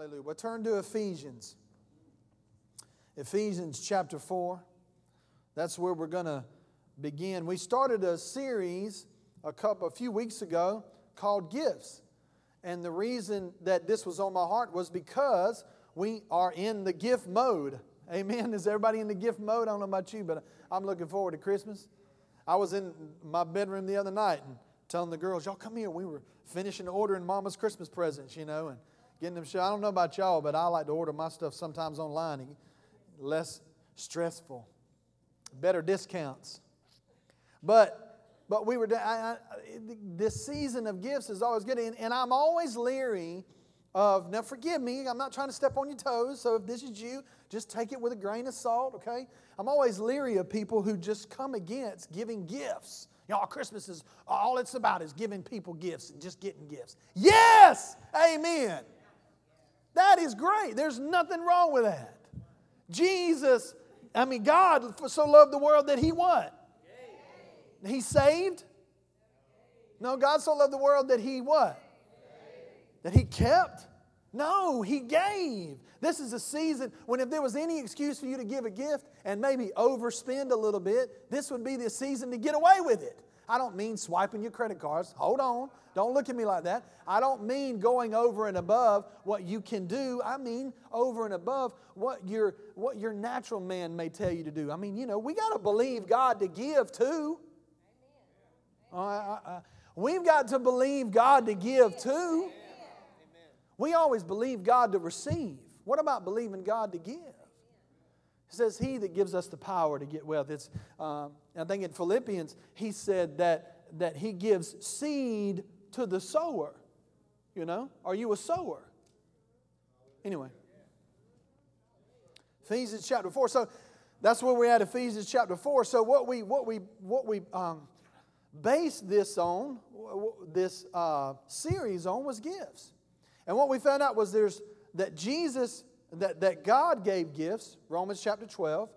Hallelujah. Well, turn to Ephesians. Ephesians chapter 4. That's where we're going to begin. We started a series a couple a few weeks ago called Gifts. And the reason that this was on my heart was because we are in the gift mode. Amen. Is everybody in the gift mode? I don't know about you, but I'm looking forward to Christmas. I was in my bedroom the other night and telling the girls, y'all come here. We were finishing ordering mama's Christmas presents, you know, and getting them show. I don't know about y'all, but I like to order my stuff sometimes online. Less stressful, better discounts. But but we were I, I, this season of gifts is always good, and, and I'm always leery of now. Forgive me, I'm not trying to step on your toes. So if this is you, just take it with a grain of salt. Okay, I'm always leery of people who just come against giving gifts. Y'all, Christmas is all it's about is giving people gifts and just getting gifts. Yes, Amen. That is great. There's nothing wrong with that. Jesus, I mean, God so loved the world that He what? He saved? No, God so loved the world that He what? That He kept? No, He gave. This is a season when if there was any excuse for you to give a gift and maybe overspend a little bit, this would be the season to get away with it. I don't mean swiping your credit cards. Hold on. Don't look at me like that. I don't mean going over and above what you can do. I mean over and above what your, what your natural man may tell you to do. I mean, you know, we got to believe God to give too. Uh, uh, uh, we've got to believe God to give too. We always believe God to receive. What about believing God to give? He says, He that gives us the power to get wealth. It's, um, I think in Philippians, he said that, that He gives seed to the sower. You know? Are you a sower? Anyway. Ephesians chapter 4. So that's where we're at, Ephesians chapter 4. So what we, what we, what we um, based this on, this uh, series on, was gifts. And what we found out was there's that Jesus that, that God gave gifts, Romans chapter 12.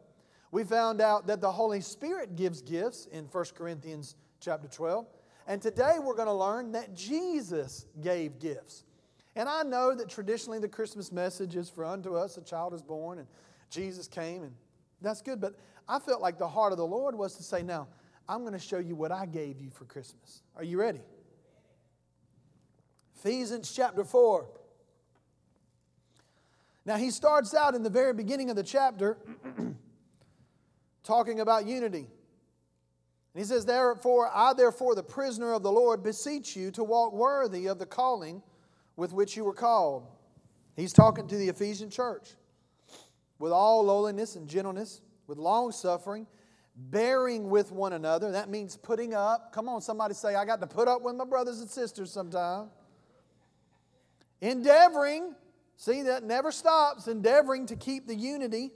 We found out that the Holy Spirit gives gifts in 1 Corinthians chapter 12. And today we're going to learn that Jesus gave gifts. And I know that traditionally the Christmas message is for unto us a child is born and Jesus came, and that's good. But I felt like the heart of the Lord was to say, now, I'm going to show you what I gave you for Christmas. Are you ready? Ephesians chapter 4. Now, he starts out in the very beginning of the chapter talking about unity. And he says, Therefore, I, therefore, the prisoner of the Lord, beseech you to walk worthy of the calling with which you were called. He's talking to the Ephesian church with all lowliness and gentleness, with long suffering, bearing with one another. That means putting up. Come on, somebody say, I got to put up with my brothers and sisters sometime. Endeavoring See, that never stops, endeavoring to keep the unity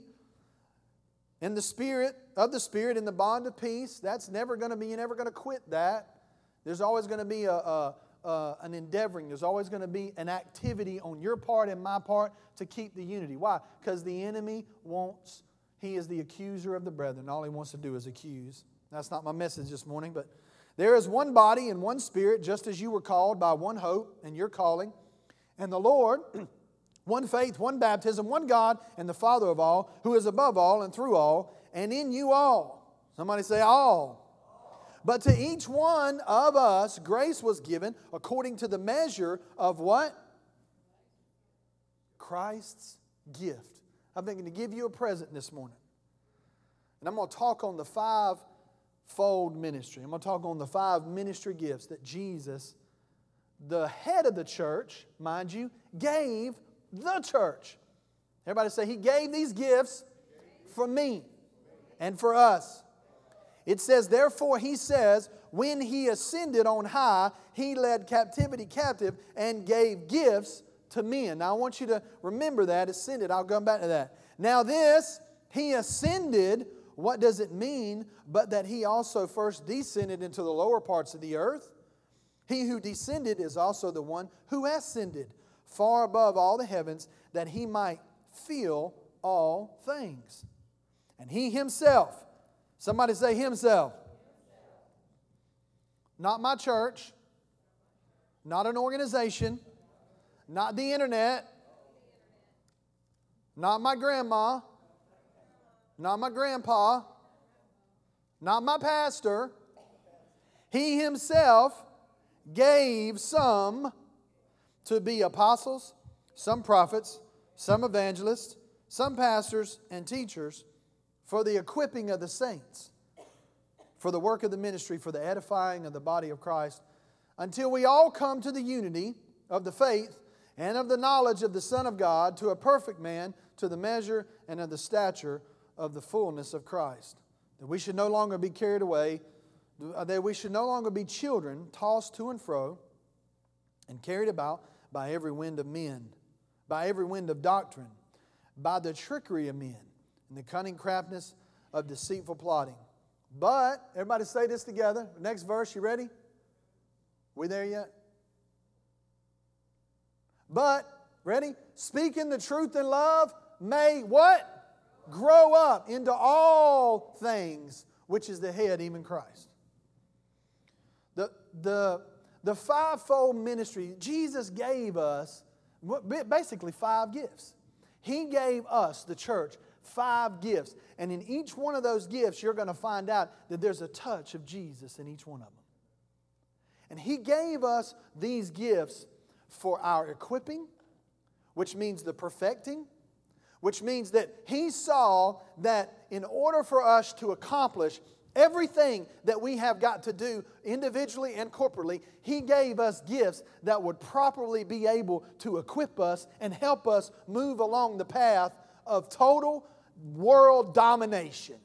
in the spirit of the spirit in the bond of peace. That's never going to be, you're never going to quit that. There's always going to be a, a, a, an endeavoring, there's always going to be an activity on your part and my part to keep the unity. Why? Because the enemy wants, he is the accuser of the brethren. All he wants to do is accuse. That's not my message this morning, but there is one body and one spirit, just as you were called by one hope and your calling. And the Lord, one faith, one baptism, one God, and the Father of all, who is above all and through all, and in you all. Somebody say, all. But to each one of us, grace was given according to the measure of what? Christ's gift. I'm thinking to give you a present this morning. And I'm going to talk on the five fold ministry. I'm going to talk on the five ministry gifts that Jesus, the head of the church, mind you, gave the church. Everybody say, He gave these gifts for me and for us. It says, Therefore, He says, when He ascended on high, He led captivity captive and gave gifts to men. Now, I want you to remember that, ascended. I'll come back to that. Now, this, He ascended, what does it mean? But that He also first descended into the lower parts of the earth. He who descended is also the one who ascended far above all the heavens, that he might fill all things. And he himself, somebody say himself, not my church, not an organization, not the internet, not my grandma, not my grandpa, not my pastor. He himself gave some to be apostles, some prophets, some evangelists, some pastors and teachers for the equipping of the saints, for the work of the ministry, for the edifying of the body of Christ, until we all come to the unity of the faith and of the knowledge of the Son of God, to a perfect man, to the measure and of the stature of the fullness of Christ. That we should no longer be carried away, that we should no longer be children tossed to and fro and carried about by every wind of men, by every wind of doctrine, by the trickery of men, and the cunning craftiness of deceitful plotting. But, everybody say this together. Next verse, you ready? We there yet? But, ready? Speaking the truth in love may what? Grow up into all things, which is the head, even Christ. The, the, the fivefold ministry, Jesus gave us basically five gifts. He gave us, the church, five gifts. And in each one of those gifts, you're going to find out that there's a touch of Jesus in each one of them. And He gave us these gifts for our equipping, which means the perfecting, which means that He saw that in order for us to accomplish everything that we have got to do individually and corporately, He gave us gifts that would properly be able to equip us and help us move along the path of total world domination.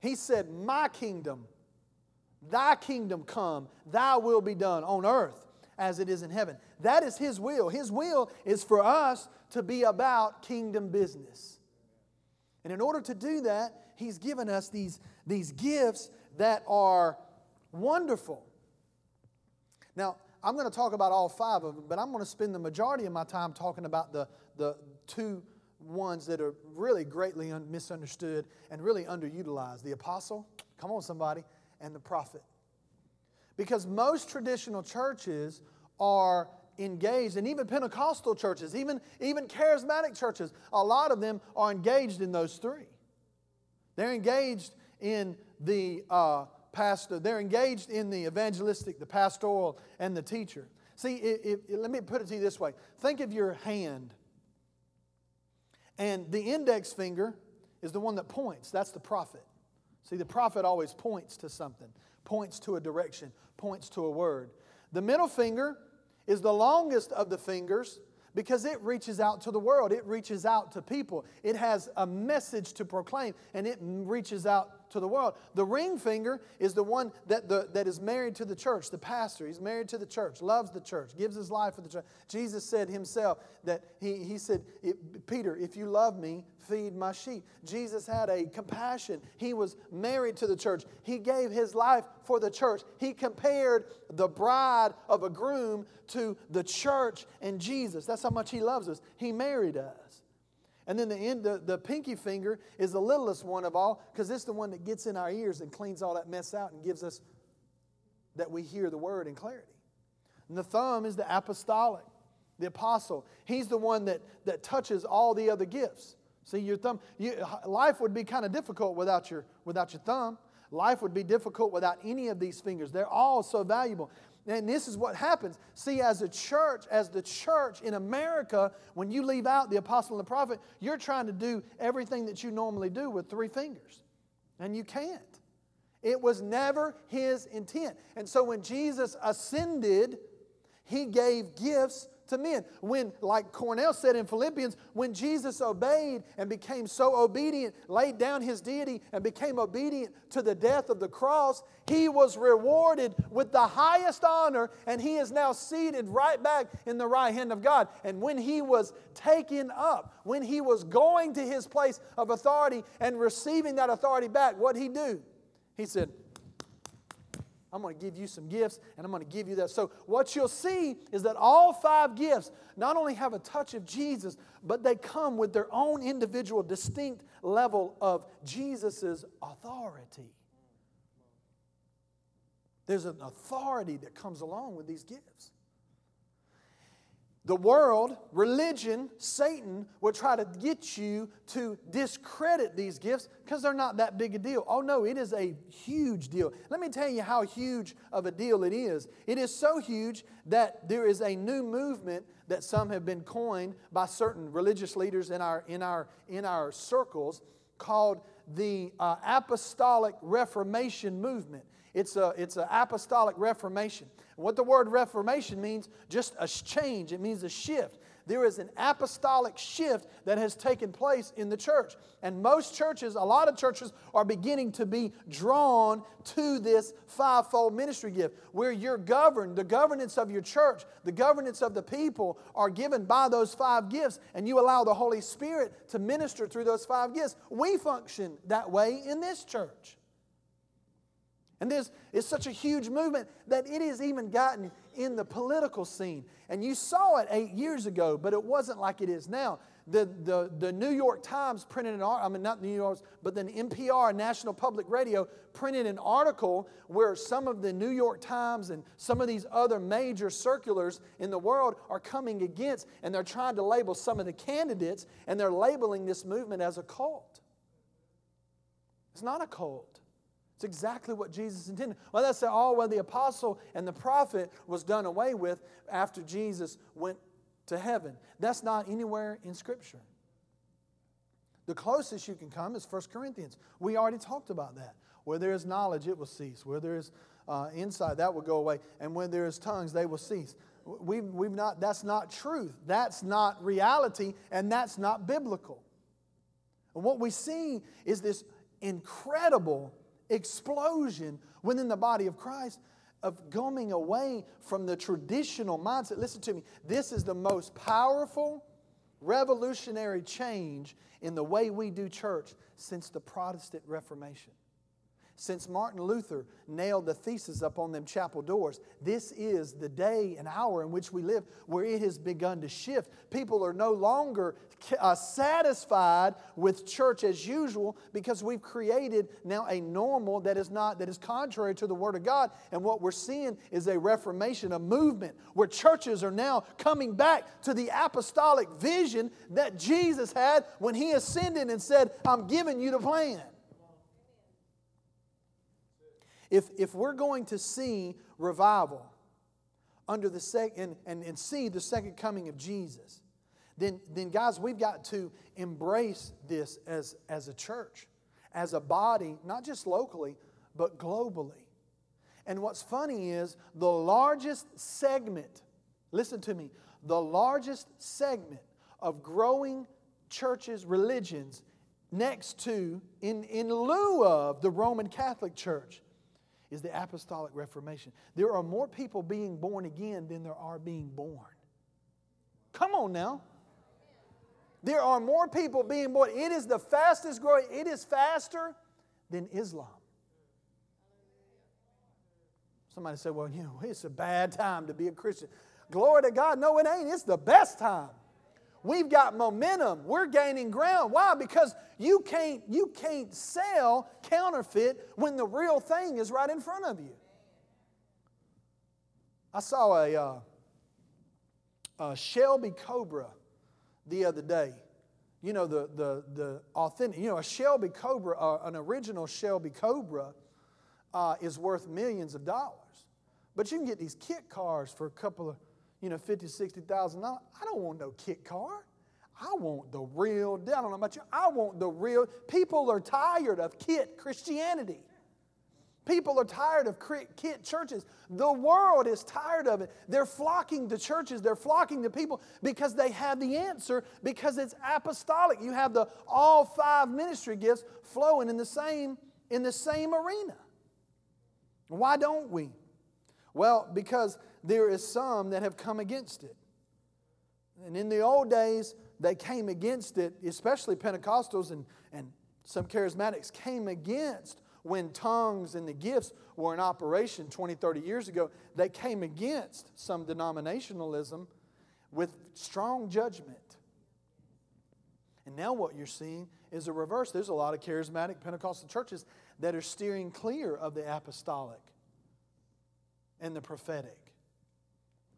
He said, My kingdom, thy kingdom come, thy will be done on earth as it is in heaven. That is His will. His will is for us to be about kingdom business. And in order to do that, He's given us these, these gifts that are wonderful. Now, I'm going to talk about all five of them, but I'm going to spend the majority of my time talking about the, the two ones that are really greatly misunderstood and really underutilized the apostle, come on, somebody, and the prophet. Because most traditional churches are engaged, and even Pentecostal churches, even, even charismatic churches, a lot of them are engaged in those three. They're engaged in the uh, pastor, they're engaged in the evangelistic, the pastoral, and the teacher. See, if, if, let me put it to you this way think of your hand, and the index finger is the one that points. That's the prophet. See, the prophet always points to something, points to a direction, points to a word. The middle finger is the longest of the fingers because it reaches out to the world, it reaches out to people. It has a message to proclaim and it reaches out to the world. The ring finger is the one that, the, that is married to the church, the pastor. He's married to the church, loves the church, gives his life for the church. Jesus said himself that he, he said, Peter, if you love me, feed my sheep. Jesus had a compassion. He was married to the church. He gave his life for the church. He compared the bride of a groom to the church and Jesus. That's how much he loves us. He married us. And then the, end, the, the pinky finger is the littlest one of all because it's the one that gets in our ears and cleans all that mess out and gives us that we hear the word in clarity. And the thumb is the apostolic, the apostle. He's the one that, that touches all the other gifts. See, your thumb, you, life would be kind of difficult without your, without your thumb. Life would be difficult without any of these fingers. They're all so valuable. And this is what happens. See, as a church, as the church in America, when you leave out the apostle and the prophet, you're trying to do everything that you normally do with three fingers. And you can't. It was never his intent. And so when Jesus ascended, he gave gifts to men. When, like Cornell said in Philippians, when Jesus obeyed and became so obedient, laid down his deity and became obedient to the death of the cross, he was rewarded with the highest honor, and he is now seated right back in the right hand of God. And when he was taken up, when he was going to his place of authority and receiving that authority back, what he do? He said, I'm going to give you some gifts and I'm going to give you that. So, what you'll see is that all five gifts not only have a touch of Jesus, but they come with their own individual, distinct level of Jesus' authority. There's an authority that comes along with these gifts. The world, religion, Satan will try to get you to discredit these gifts because they're not that big a deal. Oh no, it is a huge deal. Let me tell you how huge of a deal it is. It is so huge that there is a new movement that some have been coined by certain religious leaders in our, in our, in our circles called the uh, Apostolic Reformation Movement. It's an it's a apostolic reformation. what the word reformation means, just a change, it means a shift. There is an apostolic shift that has taken place in the church. And most churches, a lot of churches, are beginning to be drawn to this fivefold ministry gift, where you're governed, the governance of your church, the governance of the people are given by those five gifts, and you allow the Holy Spirit to minister through those five gifts. We function that way in this church. And this is such a huge movement that it has even gotten in the political scene. And you saw it eight years ago, but it wasn't like it is now. The, the, the New York Times printed an article, I mean, not the New York, but then NPR, National Public Radio, printed an article where some of the New York Times and some of these other major circulars in the world are coming against, and they're trying to label some of the candidates, and they're labeling this movement as a cult. It's not a cult. It's exactly what Jesus intended. Well, that's all well, the apostle and the prophet was done away with after Jesus went to heaven. That's not anywhere in Scripture. The closest you can come is 1 Corinthians. We already talked about that. Where there is knowledge, it will cease. Where there is uh, insight, that will go away. And when there is tongues, they will cease. We've, we've not, that's not truth. That's not reality, and that's not biblical. And what we see is this incredible explosion within the body of Christ of going away from the traditional mindset. Listen to me. This is the most powerful, revolutionary change in the way we do church since the Protestant Reformation. Since Martin Luther nailed the thesis up on them chapel doors, this is the day and hour in which we live where it has begun to shift. People are no longer uh, satisfied with church as usual because we've created now a normal that is not that is contrary to the word of God. And what we're seeing is a reformation a movement where churches are now coming back to the apostolic vision that Jesus had when he ascended and said I'm giving you the plan if, if we're going to see revival under the sec- and, and, and see the second coming of Jesus, then, then guys, we've got to embrace this as, as a church, as a body, not just locally, but globally. And what's funny is the largest segment, listen to me, the largest segment of growing churches, religions, next to, in, in lieu of the Roman Catholic Church, is the apostolic reformation. There are more people being born again than there are being born. Come on now. There are more people being born. It is the fastest growing, it is faster than Islam. Somebody said, well, you know, it's a bad time to be a Christian. Glory to God. No, it ain't. It's the best time. We've got momentum. We're gaining ground. Why? Because you can't, you can't sell counterfeit when the real thing is right in front of you. I saw a, uh, a Shelby Cobra the other day. You know, the, the, the authentic, you know, a Shelby Cobra, uh, an original Shelby Cobra uh, is worth millions of dollars. But you can get these kit cars for a couple of you know, fifty, sixty thousand dollars. I don't want no kit car. I want the real deal. I don't know about you. I want the real. People are tired of kit Christianity. People are tired of kit churches. The world is tired of it. They're flocking to churches. They're flocking to people because they have the answer because it's apostolic. You have the all five ministry gifts flowing in the same in the same arena. Why don't we? Well, because there is some that have come against it. And in the old days, they came against it, especially Pentecostals and, and some charismatics came against when tongues and the gifts were in operation 20, 30 years ago. They came against some denominationalism with strong judgment. And now what you're seeing is a reverse. There's a lot of charismatic Pentecostal churches that are steering clear of the apostolic and the prophetic.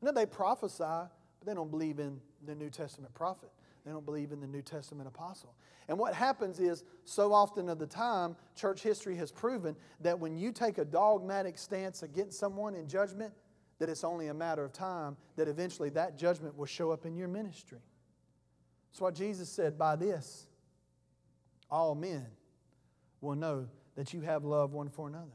Know, they prophesy, but they don't believe in the New Testament prophet. They don't believe in the New Testament apostle. And what happens is, so often of the time, church history has proven that when you take a dogmatic stance against someone in judgment, that it's only a matter of time that eventually that judgment will show up in your ministry. That's what Jesus said by this all men will know that you have love one for another.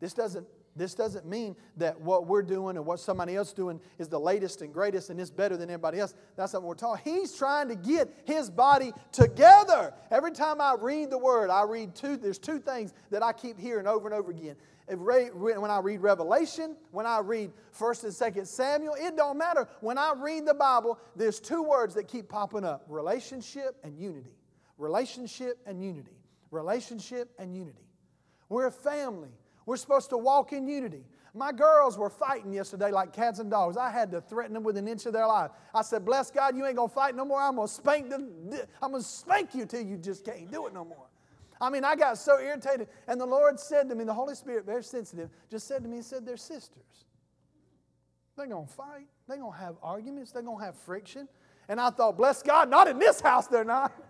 This doesn't this doesn't mean that what we're doing and what somebody else doing is the latest and greatest and it's better than everybody else. That's not what we're talking. He's trying to get his body together. Every time I read the word, I read two, there's two things that I keep hearing over and over again. When I read Revelation, when I read 1st and 2nd Samuel, it don't matter. When I read the Bible, there's two words that keep popping up relationship and unity. Relationship and unity. Relationship and unity. We're a family. We're supposed to walk in unity. My girls were fighting yesterday like cats and dogs. I had to threaten them with an inch of their life. I said, Bless God, you ain't gonna fight no more. I'm gonna spank them. I'm gonna spank you till you just can't do it no more. I mean, I got so irritated. And the Lord said to me, the Holy Spirit, very sensitive, just said to me, He said, They're sisters. They're gonna fight. They're gonna have arguments. They're gonna have friction. And I thought, bless God, not in this house, they're not.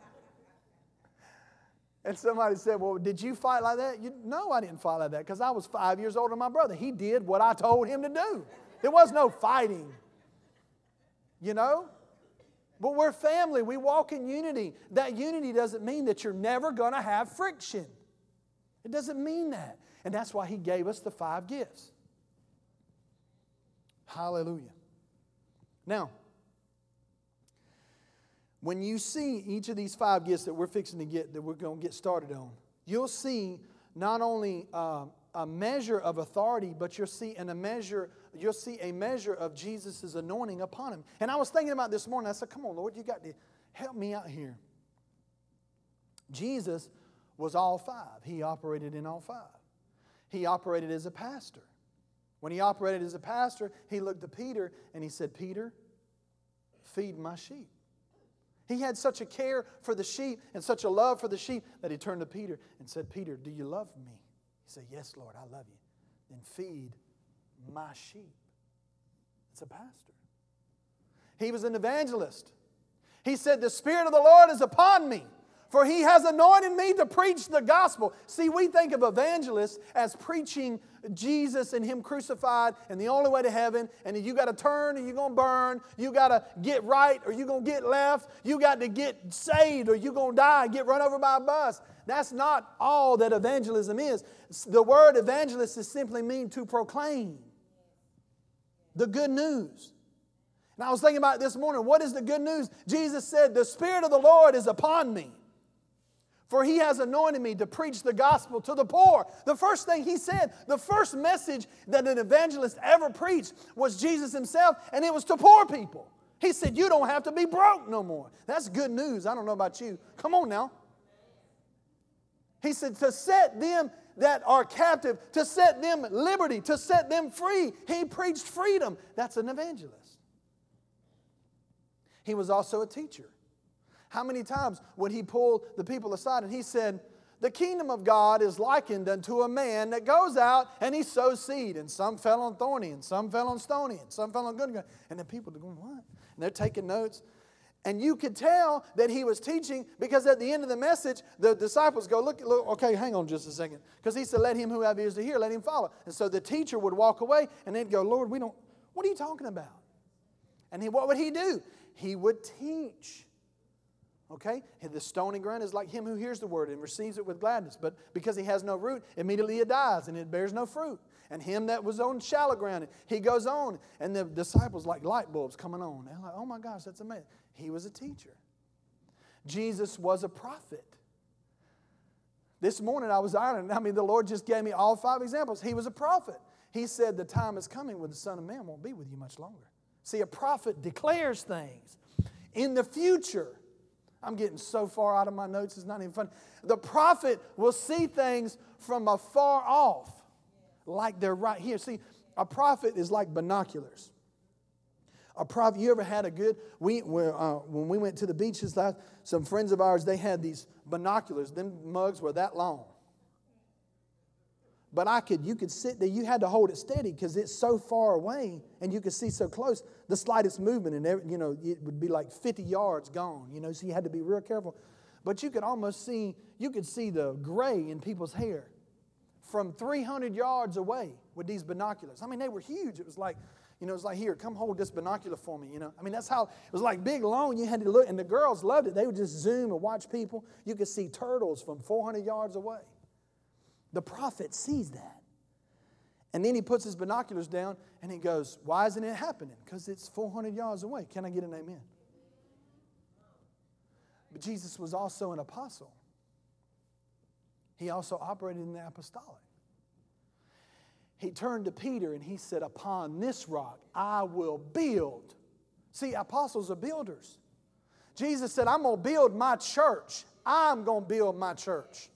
And somebody said, Well, did you fight like that? You, no, I didn't fight like that because I was five years older than my brother. He did what I told him to do. There was no fighting, you know? But we're family. We walk in unity. That unity doesn't mean that you're never going to have friction. It doesn't mean that. And that's why he gave us the five gifts. Hallelujah. Now, when you see each of these five gifts that we're fixing to get, that we're going to get started on, you'll see not only uh, a measure of authority, but you'll see in a measure, you'll see a measure of Jesus' anointing upon him. And I was thinking about this morning. I said, "Come on, Lord, you got to help me out here." Jesus was all five. He operated in all five. He operated as a pastor. When he operated as a pastor, he looked to Peter and he said, "Peter, feed my sheep." He had such a care for the sheep and such a love for the sheep that he turned to Peter and said, Peter, do you love me? He said, Yes, Lord, I love you. Then feed my sheep. It's a pastor. He was an evangelist. He said, The Spirit of the Lord is upon me for he has anointed me to preach the gospel. See, we think of evangelists as preaching Jesus and him crucified and the only way to heaven, and you got to turn or you're going to burn, you got to get right or you're going to get left, you got to get saved or you're going to die and get run over by a bus. That's not all that evangelism is. The word evangelist is simply mean to proclaim the good news. And I was thinking about this morning, what is the good news? Jesus said, The Spirit of the Lord is upon me for he has anointed me to preach the gospel to the poor. The first thing he said, the first message that an evangelist ever preached was Jesus himself, and it was to poor people. He said, You don't have to be broke no more. That's good news. I don't know about you. Come on now. He said, To set them that are captive, to set them liberty, to set them free. He preached freedom. That's an evangelist. He was also a teacher. How many times would he pull the people aside and he said, The kingdom of God is likened unto a man that goes out and he sows seed, and some fell on thorny, and some fell on stony, and some fell on good ground. And the people are going, What? And they're taking notes. And you could tell that he was teaching because at the end of the message, the disciples go, Look, look okay, hang on just a second. Because he said, Let him who have ears to hear, let him follow. And so the teacher would walk away and they'd go, Lord, we don't, what are you talking about? And he, what would he do? He would teach. Okay? The stony ground is like him who hears the word and receives it with gladness. But because he has no root, immediately it dies and it bears no fruit. And him that was on shallow ground, he goes on. And the disciples like light bulbs coming on. They're like, oh my gosh, that's amazing. He was a teacher. Jesus was a prophet. This morning I was ironing. I mean, the Lord just gave me all five examples. He was a prophet. He said, The time is coming when the Son of Man won't be with you much longer. See, a prophet declares things in the future. I'm getting so far out of my notes, it's not even funny. The prophet will see things from afar off, like they're right here. See, a prophet is like binoculars. A prophet, you ever had a good, we, uh, when we went to the beaches last, some friends of ours, they had these binoculars. Them mugs were that long. But I could, you could sit there, you had to hold it steady because it's so far away and you could see so close. The slightest movement, and every, you know, it would be like 50 yards gone, you know, so you had to be real careful. But you could almost see, you could see the gray in people's hair from 300 yards away with these binoculars. I mean, they were huge. It was like, you know, it was like, here, come hold this binocular for me, you know. I mean, that's how, it was like big, long, you had to look, and the girls loved it. They would just zoom and watch people. You could see turtles from 400 yards away. The prophet sees that. And then he puts his binoculars down and he goes, Why isn't it happening? Because it's 400 yards away. Can I get an amen? But Jesus was also an apostle, he also operated in the apostolic. He turned to Peter and he said, Upon this rock I will build. See, apostles are builders. Jesus said, I'm going to build my church. I'm going to build my church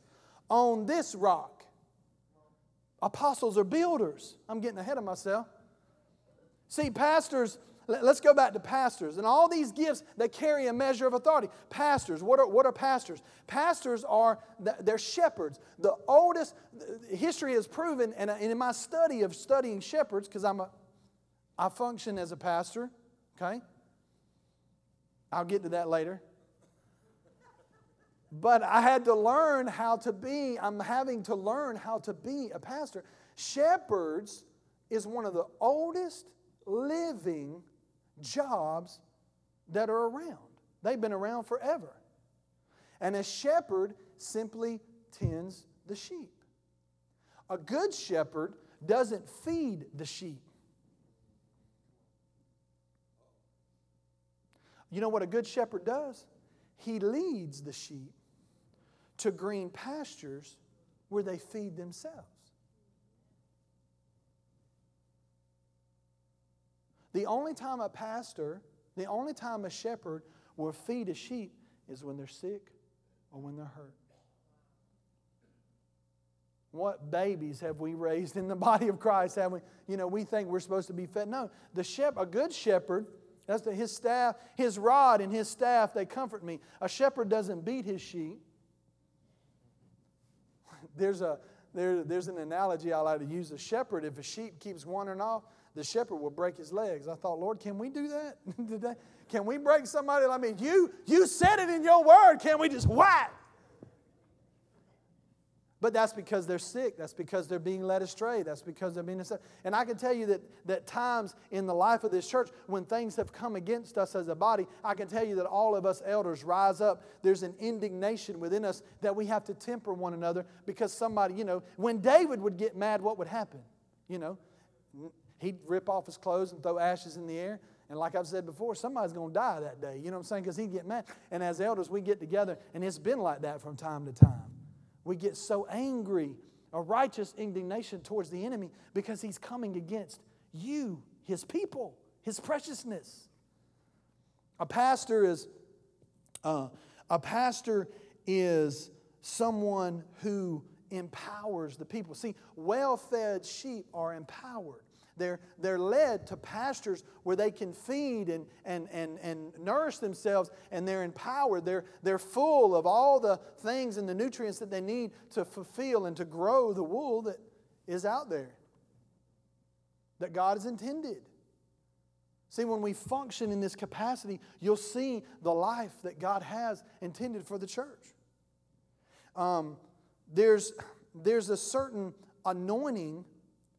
on this rock. Apostles are builders. I'm getting ahead of myself. See, pastors, let's go back to pastors and all these gifts that carry a measure of authority. Pastors, what are, what are pastors? Pastors are, they're shepherds. The oldest, history has proven, and in my study of studying shepherds, because I'm a, I function as a pastor, okay? I'll get to that later. But I had to learn how to be, I'm having to learn how to be a pastor. Shepherds is one of the oldest living jobs that are around. They've been around forever. And a shepherd simply tends the sheep. A good shepherd doesn't feed the sheep. You know what a good shepherd does? He leads the sheep to green pastures where they feed themselves. The only time a pastor, the only time a shepherd will feed a sheep is when they're sick or when they're hurt. What babies have we raised in the body of Christ? Have we, you know, we think we're supposed to be fed. No, the shepherd, a good shepherd, that's the, his staff, his rod and his staff, they comfort me. A shepherd doesn't beat his sheep. There's, a, there, there's an analogy I like to use. A shepherd, if a sheep keeps wandering off, the shepherd will break his legs. I thought, Lord, can we do that today? Can we break somebody? I mean, you, you said it in your word. Can we just whack? But that's because they're sick. That's because they're being led astray. That's because they're being. And I can tell you that, that times in the life of this church, when things have come against us as a body, I can tell you that all of us elders rise up. There's an indignation within us that we have to temper one another because somebody, you know, when David would get mad, what would happen? You know, he'd rip off his clothes and throw ashes in the air. And like I've said before, somebody's going to die that day. You know what I'm saying? Because he'd get mad. And as elders, we get together, and it's been like that from time to time. We get so angry, a righteous indignation towards the enemy because he's coming against you, his people, his preciousness. A pastor is uh, a pastor is someone who empowers the people. See, well-fed sheep are empowered. They're, they're led to pastures where they can feed and, and, and, and nourish themselves, and they're empowered. They're, they're full of all the things and the nutrients that they need to fulfill and to grow the wool that is out there, that God has intended. See, when we function in this capacity, you'll see the life that God has intended for the church. Um, there's, there's a certain anointing.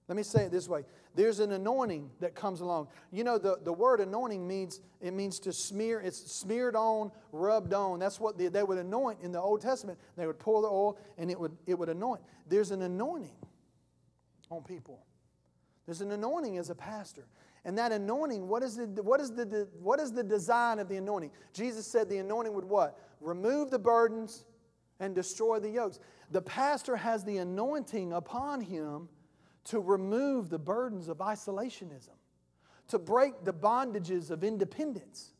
Let me say it this way there's an anointing that comes along. You know, the, the word anointing means it means to smear, it's smeared on, rubbed on. That's what they, they would anoint in the Old Testament. They would pour the oil and it would, it would anoint. There's an anointing on people. There's an anointing as a pastor. And that anointing, what is, the, what, is the, what is the design of the anointing? Jesus said the anointing would what? Remove the burdens and destroy the yokes. The pastor has the anointing upon him to remove the burdens of isolationism, to break the bondages of independence.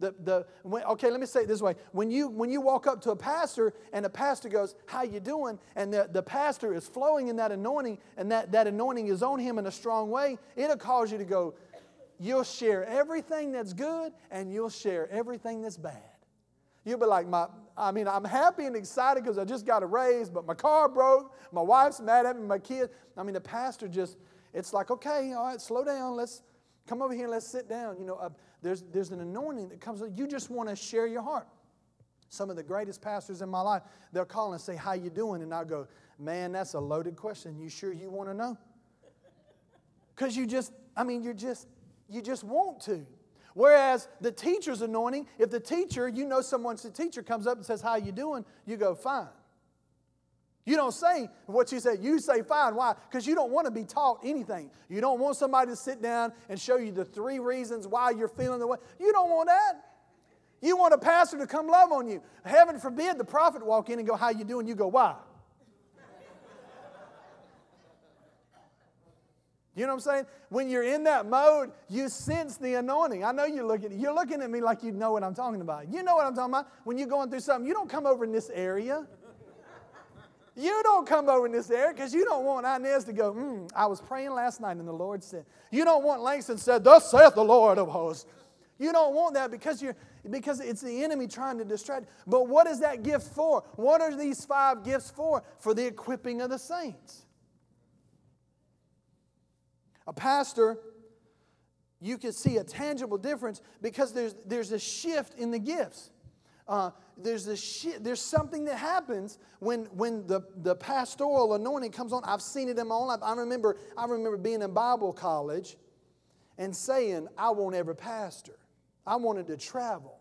The, the, when, okay, let me say it this way. When you, when you walk up to a pastor and the pastor goes, how you doing? And the, the pastor is flowing in that anointing and that, that anointing is on him in a strong way, it'll cause you to go, you'll share everything that's good and you'll share everything that's bad. You'll be like, my, I mean, I'm happy and excited because I just got a raise, but my car broke, my wife's mad at me, my kids. I mean, the pastor just, it's like, okay, all right, slow down, let's come over here and let's sit down. You know, uh, there's, there's an anointing that comes, you just want to share your heart. Some of the greatest pastors in my life, they'll call and say, how you doing? And I'll go, man, that's a loaded question. You sure you want to know? Because you just, I mean, you're just, you just want to. Whereas the teacher's anointing, if the teacher, you know someone's the teacher comes up and says, How you doing? You go, fine. You don't say what you say. You say fine. Why? Because you don't want to be taught anything. You don't want somebody to sit down and show you the three reasons why you're feeling the way. You don't want that. You want a pastor to come love on you. Heaven forbid the prophet walk in and go, How you doing? You go, Why? You know what I'm saying? When you're in that mode, you sense the anointing. I know you're looking, you're looking at me like you know what I'm talking about. You know what I'm talking about. When you're going through something, you don't come over in this area. You don't come over in this area because you don't want Inez to go, mm, I was praying last night and the Lord said. You don't want Langston said, Thus saith the Lord of hosts. You don't want that because you're because it's the enemy trying to distract. But what is that gift for? What are these five gifts for? For the equipping of the saints. A pastor, you can see a tangible difference because there's, there's a shift in the gifts. Uh, there's, a shi- there's something that happens when, when the, the pastoral anointing comes on. I've seen it in my own life. I remember, I remember being in Bible college and saying, I won't ever pastor. I wanted to travel.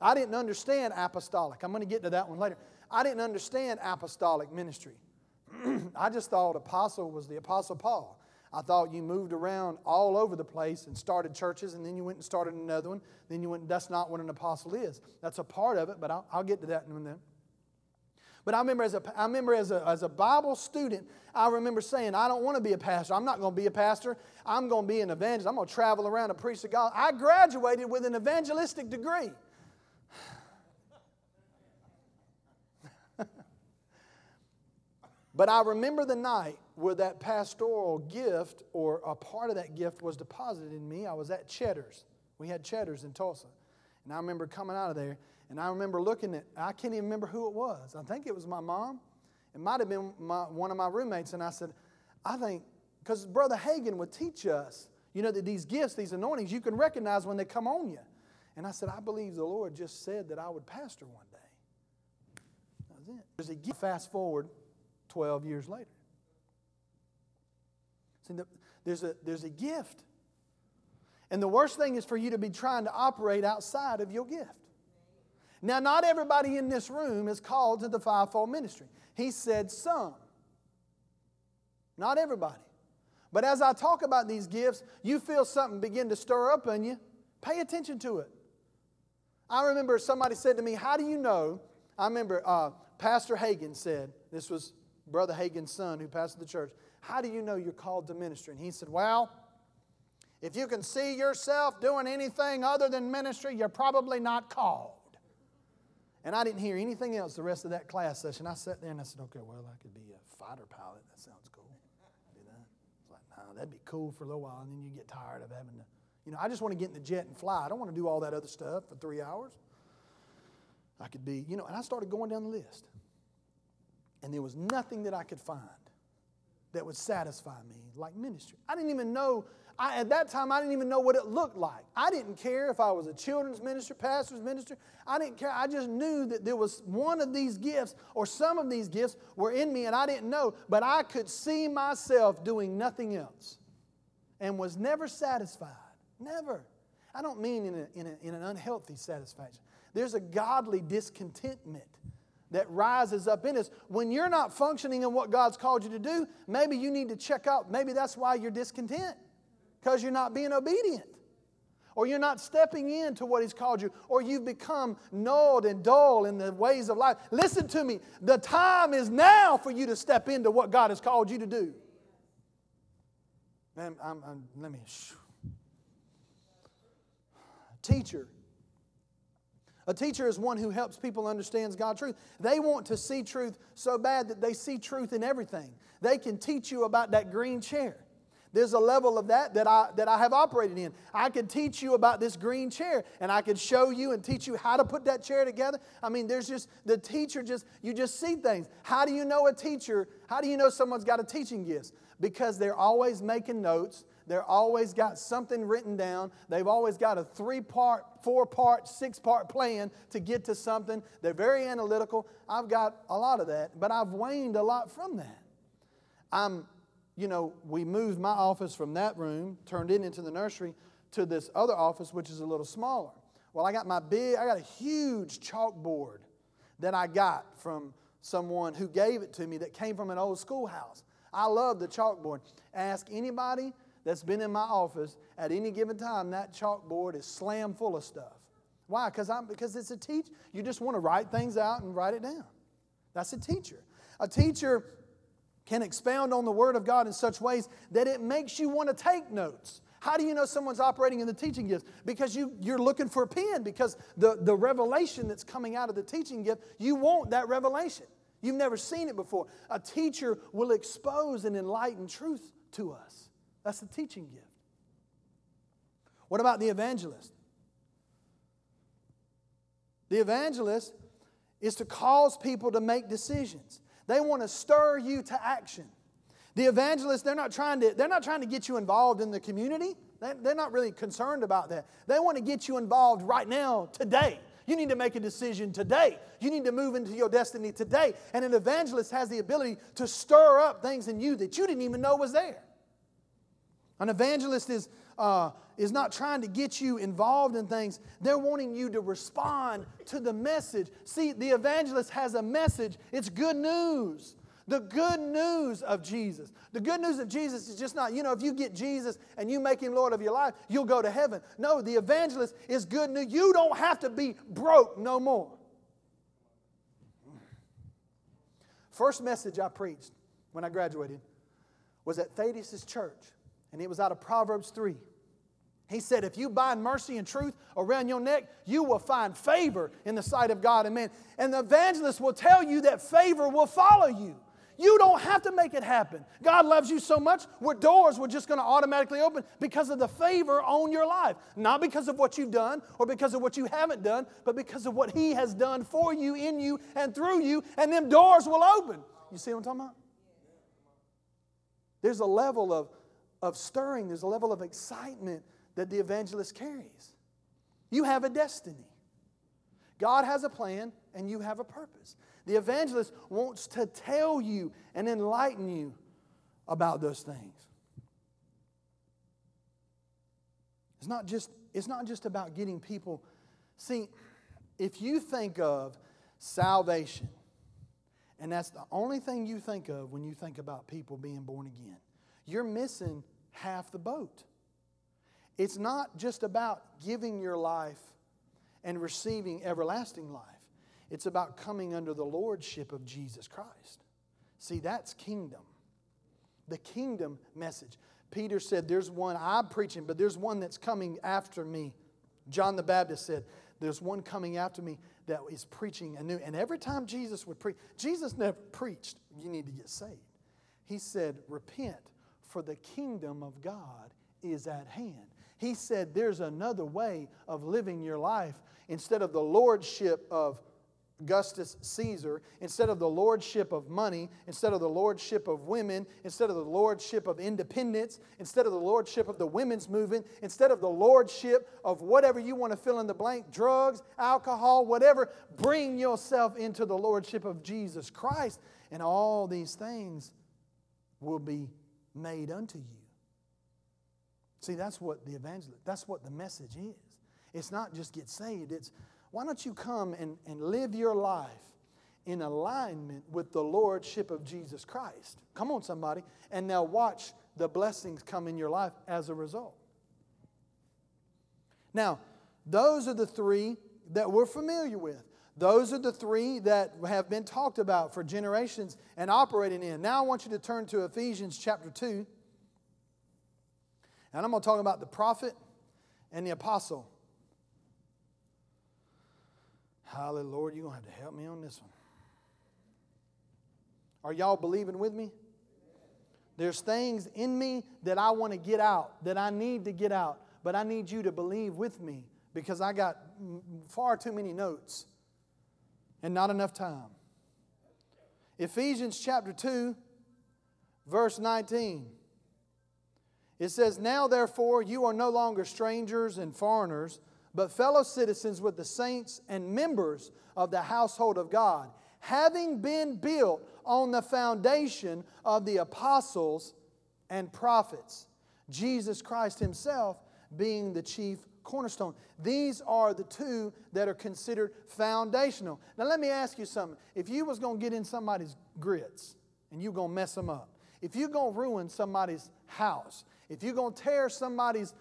I didn't understand apostolic. I'm going to get to that one later. I didn't understand apostolic ministry. I just thought apostle was the apostle Paul. I thought you moved around all over the place and started churches, and then you went and started another one. Then you went, that's not what an apostle is. That's a part of it, but I'll, I'll get to that in a minute. But I remember, as a, I remember as, a, as a Bible student, I remember saying, I don't want to be a pastor. I'm not going to be a pastor. I'm going to be an evangelist. I'm going to travel around and preach the gospel. I graduated with an evangelistic degree. but I remember the night where that pastoral gift or a part of that gift was deposited in me. I was at Cheddar's. We had Cheddar's in Tulsa. And I remember coming out of there and I remember looking at, I can't even remember who it was. I think it was my mom. It might have been my, one of my roommates. And I said, I think, because Brother Hagin would teach us, you know, that these gifts, these anointings, you can recognize when they come on you. And I said, I believe the Lord just said that I would pastor one day. That was it. There's a gift. Fast forward 12 years later. See, there's a, there's a gift. And the worst thing is for you to be trying to operate outside of your gift. Now, not everybody in this room is called to the fivefold ministry. He said some. Not everybody. But as I talk about these gifts, you feel something begin to stir up in you. Pay attention to it. I remember somebody said to me, How do you know? I remember uh, Pastor Hagin said, This was Brother Hagin's son who pastored the church. How do you know you're called to ministry? And he said, Well, if you can see yourself doing anything other than ministry, you're probably not called. And I didn't hear anything else the rest of that class session. I sat there and I said, Okay, well, I could be a fighter pilot. That sounds cool. Do that. Like, no, that'd be cool for a little while, and then you get tired of having to, you know, I just want to get in the jet and fly. I don't want to do all that other stuff for three hours. I could be, you know, and I started going down the list. And there was nothing that I could find that would satisfy me like ministry. I didn't even know, I, at that time, I didn't even know what it looked like. I didn't care if I was a children's minister, pastor's minister. I didn't care. I just knew that there was one of these gifts or some of these gifts were in me and I didn't know, but I could see myself doing nothing else and was never satisfied. Never. I don't mean in, a, in, a, in an unhealthy satisfaction. There's a godly discontentment that rises up in us. When you're not functioning in what God's called you to do, maybe you need to check out. Maybe that's why you're discontent, because you're not being obedient. Or you're not stepping into what He's called you, or you've become gnawed and dull in the ways of life. Listen to me. The time is now for you to step into what God has called you to do. I'm, I'm, let me. Teacher, a teacher is one who helps people understand God's truth. They want to see truth so bad that they see truth in everything. They can teach you about that green chair. There's a level of that that I, that I have operated in. I could teach you about this green chair and I could show you and teach you how to put that chair together. I mean, there's just, the teacher just, you just see things. How do you know a teacher? How do you know someone's got a teaching gift? Because they're always making notes. They're always got something written down. They've always got a three part, four part, six part plan to get to something. They're very analytical. I've got a lot of that, but I've waned a lot from that. I'm you know, we moved my office from that room, turned it into the nursery, to this other office, which is a little smaller. Well, I got my big, I got a huge chalkboard that I got from someone who gave it to me that came from an old schoolhouse. I love the chalkboard. Ask anybody that's been in my office at any given time, that chalkboard is slam full of stuff. Why? Because I'm because it's a teach. You just want to write things out and write it down. That's a teacher. A teacher can expound on the Word of God in such ways that it makes you want to take notes. How do you know someone's operating in the teaching gift? Because you, you're looking for a pen, because the, the revelation that's coming out of the teaching gift, you want that revelation. You've never seen it before. A teacher will expose and enlighten truth to us. That's the teaching gift. What about the evangelist? The evangelist is to cause people to make decisions. They want to stir you to action. The evangelists, they're not trying to, they're not trying to get you involved in the community. They're not really concerned about that. They want to get you involved right now, today. You need to make a decision today. You need to move into your destiny today. And an evangelist has the ability to stir up things in you that you didn't even know was there. An evangelist is, uh, is not trying to get you involved in things, they're wanting you to respond to the message. See, the evangelist has a message, it's good news. The good news of Jesus. The good news of Jesus is just not, you know, if you get Jesus and you make him Lord of your life, you'll go to heaven. No, the evangelist is good news. You don't have to be broke no more. First message I preached when I graduated was at Thaddeus' church, and it was out of Proverbs 3. He said, if you bind mercy and truth around your neck, you will find favor in the sight of God and man. And the evangelist will tell you that favor will follow you. You don't have to make it happen. God loves you so much where doors were just going to automatically open because of the favor on your life. Not because of what you've done or because of what you haven't done, but because of what He has done for you, in you, and through you, and them doors will open. You see what I'm talking about? There's a level of, of stirring, there's a level of excitement that the evangelist carries. You have a destiny. God has a plan and you have a purpose. The evangelist wants to tell you and enlighten you about those things. It's not just, it's not just about getting people. See, if you think of salvation, and that's the only thing you think of when you think about people being born again, you're missing half the boat. It's not just about giving your life and receiving everlasting life, it's about coming under the lordship of Jesus Christ. See, that's kingdom. The kingdom message. Peter said, There's one I'm preaching, but there's one that's coming after me. John the Baptist said, There's one coming after me that is preaching anew. And every time Jesus would preach, Jesus never preached, You need to get saved. He said, Repent, for the kingdom of God is at hand. He said there's another way of living your life instead of the lordship of Augustus Caesar, instead of the lordship of money, instead of the lordship of women, instead of the lordship of independence, instead of the lordship of the women's movement, instead of the lordship of whatever you want to fill in the blank drugs, alcohol, whatever bring yourself into the lordship of Jesus Christ, and all these things will be made unto you. See, that's what the evangelist, that's what the message is. It's not just get saved, it's why don't you come and, and live your life in alignment with the Lordship of Jesus Christ? Come on, somebody. And now watch the blessings come in your life as a result. Now, those are the three that we're familiar with. Those are the three that have been talked about for generations and operating in. Now I want you to turn to Ephesians chapter 2. And I'm going to talk about the prophet and the apostle. Hallelujah, Lord, you're going to have to help me on this one. Are y'all believing with me? There's things in me that I want to get out, that I need to get out, but I need you to believe with me because I got far too many notes and not enough time. Ephesians chapter 2, verse 19. It says, Now therefore you are no longer strangers and foreigners, but fellow citizens with the saints and members of the household of God, having been built on the foundation of the apostles and prophets, Jesus Christ Himself being the chief cornerstone. These are the two that are considered foundational. Now let me ask you something. If you was going to get in somebody's grits and you going to mess them up, if you're going to ruin somebody's house, if you're going to tear somebody's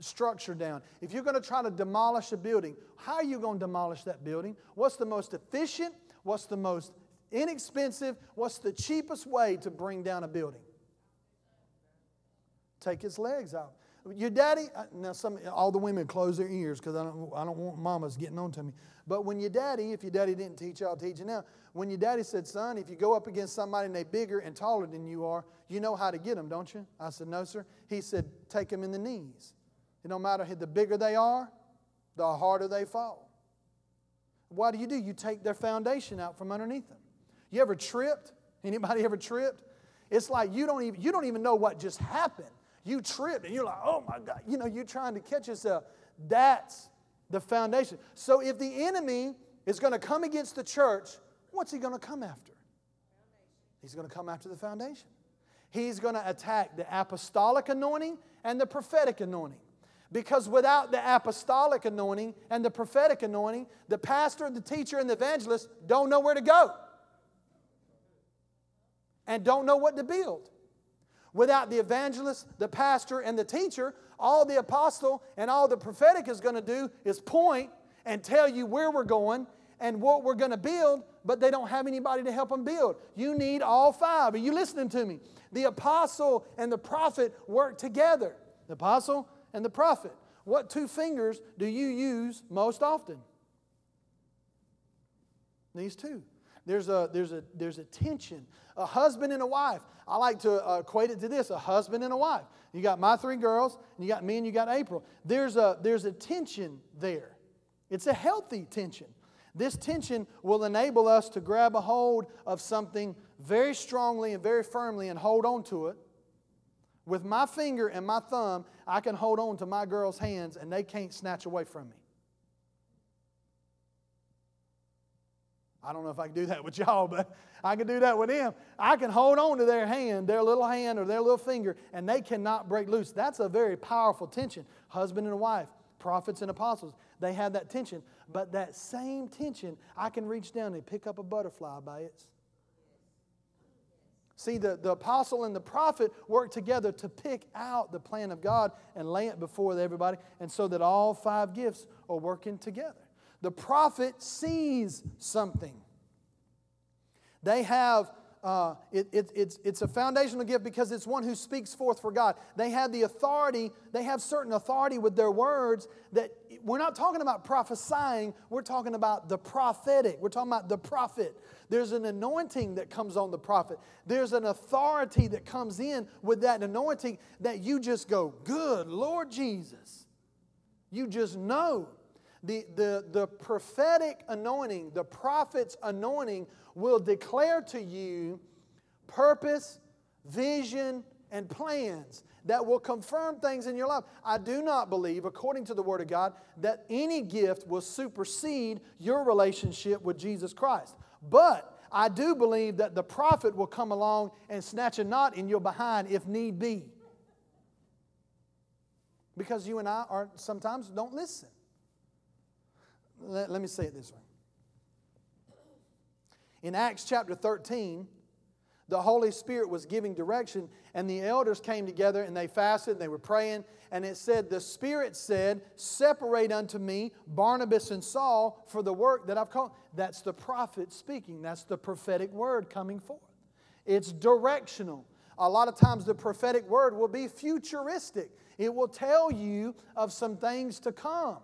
structure down, if you're going to try to demolish a building, how are you going to demolish that building? What's the most efficient? What's the most inexpensive? What's the cheapest way to bring down a building? Take its legs out. Your daddy, uh, now some, all the women close their ears because I don't, I don't want mamas getting on to me. But when your daddy, if your daddy didn't teach I'll teach you now. When your daddy said, son, if you go up against somebody and they're bigger and taller than you are, you know how to get them, don't you? I said, no, sir. He said, take them in the knees. It don't matter, the bigger they are, the harder they fall. What do you do? You take their foundation out from underneath them. You ever tripped? Anybody ever tripped? It's like you don't even, you don't even know what just happened you tripped and you're like, oh my God, you know, you're trying to catch yourself. That's the foundation. So if the enemy is going to come against the church, what's he going to come after? He's going to come after the foundation. He's going to attack the apostolic anointing and the prophetic anointing. Because without the apostolic anointing and the prophetic anointing, the pastor, the teacher, and the evangelist don't know where to go and don't know what to build. Without the evangelist, the pastor, and the teacher, all the apostle and all the prophetic is going to do is point and tell you where we're going and what we're going to build, but they don't have anybody to help them build. You need all five. Are you listening to me? The apostle and the prophet work together. The apostle and the prophet. What two fingers do you use most often? These two. There's a, there's, a, there's a tension. A husband and a wife. I like to uh, equate it to this a husband and a wife. You got my three girls, and you got me, and you got April. There's a, there's a tension there. It's a healthy tension. This tension will enable us to grab a hold of something very strongly and very firmly and hold on to it. With my finger and my thumb, I can hold on to my girl's hands and they can't snatch away from me. I don't know if I can do that with y'all, but I can do that with them. I can hold on to their hand, their little hand or their little finger, and they cannot break loose. That's a very powerful tension. Husband and wife, prophets and apostles, they had that tension. But that same tension, I can reach down and pick up a butterfly by its. See, the, the apostle and the prophet work together to pick out the plan of God and lay it before everybody, and so that all five gifts are working together. The prophet sees something. They have, uh, it, it, it's, it's a foundational gift because it's one who speaks forth for God. They have the authority, they have certain authority with their words that we're not talking about prophesying, we're talking about the prophetic. We're talking about the prophet. There's an anointing that comes on the prophet. There's an authority that comes in with that anointing that you just go, Good Lord Jesus. You just know the, the, the prophetic anointing, the prophet's anointing, will declare to you purpose, vision, and plans that will confirm things in your life. I do not believe, according to the Word of God, that any gift will supersede your relationship with Jesus Christ. But I do believe that the prophet will come along and snatch a knot in your behind if need be. Because you and I are sometimes don't listen. Let, let me say it this way. In Acts chapter 13, the Holy Spirit was giving direction, and the elders came together and they fasted and they were praying. And it said, The Spirit said, Separate unto me Barnabas and Saul for the work that I've called. That's the prophet speaking, that's the prophetic word coming forth. It's directional. A lot of times the prophetic word will be futuristic, it will tell you of some things to come.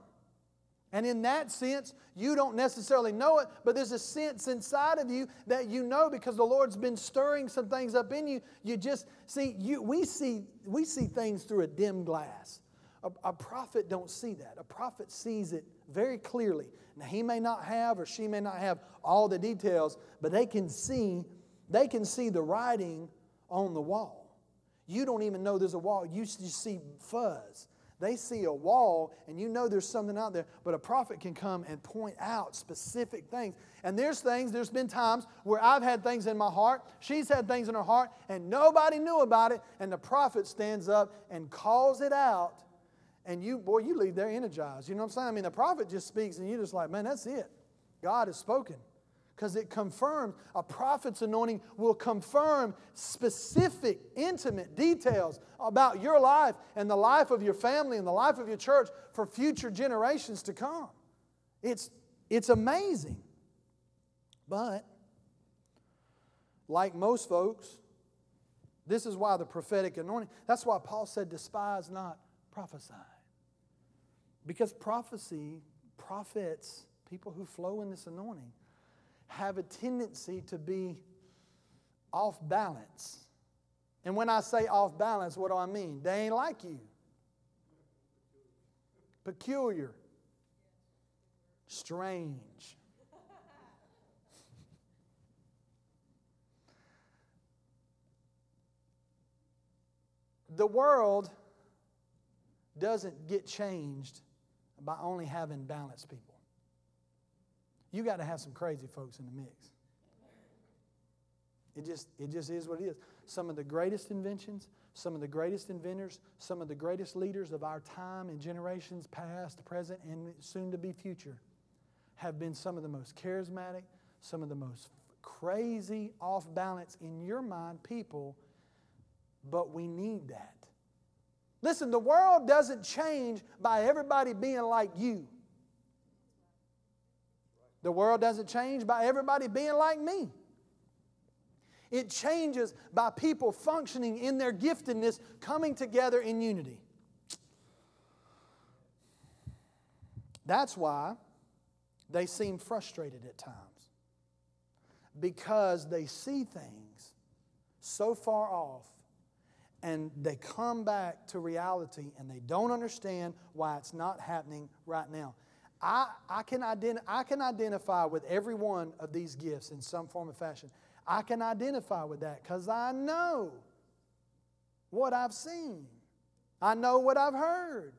And in that sense, you don't necessarily know it, but there's a sense inside of you that you know because the Lord's been stirring some things up in you. You just see, you, we see, we see things through a dim glass. A, a prophet don't see that. A prophet sees it very clearly. Now he may not have or she may not have all the details, but they can see, they can see the writing on the wall. You don't even know there's a wall. You just see fuzz. They see a wall and you know there's something out there, but a prophet can come and point out specific things. And there's things, there's been times where I've had things in my heart, she's had things in her heart, and nobody knew about it, and the prophet stands up and calls it out. And you, boy, you leave there energized. You know what I'm saying? I mean, the prophet just speaks, and you're just like, man, that's it. God has spoken because it confirms a prophet's anointing will confirm specific, intimate details about your life and the life of your family and the life of your church for future generations to come. It's, it's amazing. But, like most folks, this is why the prophetic anointing, that's why Paul said, despise not prophesying. Because prophecy, prophets, people who flow in this anointing, have a tendency to be off balance. And when I say off balance, what do I mean? They ain't like you. Peculiar. Strange. the world doesn't get changed by only having balanced people you got to have some crazy folks in the mix. It just, it just is what it is. Some of the greatest inventions, some of the greatest inventors, some of the greatest leaders of our time and generations past, present, and soon to be future have been some of the most charismatic, some of the most crazy, off balance in your mind people, but we need that. Listen, the world doesn't change by everybody being like you. The world doesn't change by everybody being like me. It changes by people functioning in their giftedness, coming together in unity. That's why they seem frustrated at times because they see things so far off and they come back to reality and they don't understand why it's not happening right now. I, I, can ident- I can identify with every one of these gifts in some form or fashion. I can identify with that because I know what I've seen. I know what I've heard.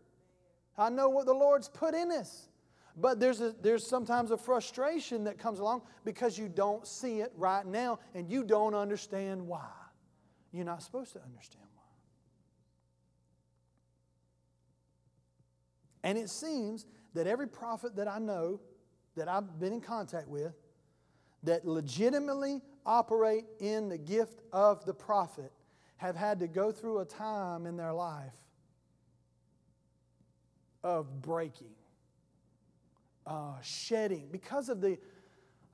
I know what the Lord's put in us. But there's, a, there's sometimes a frustration that comes along because you don't see it right now and you don't understand why. You're not supposed to understand why. And it seems that every prophet that I know, that I've been in contact with, that legitimately operate in the gift of the prophet have had to go through a time in their life of breaking, uh, shedding, because of the,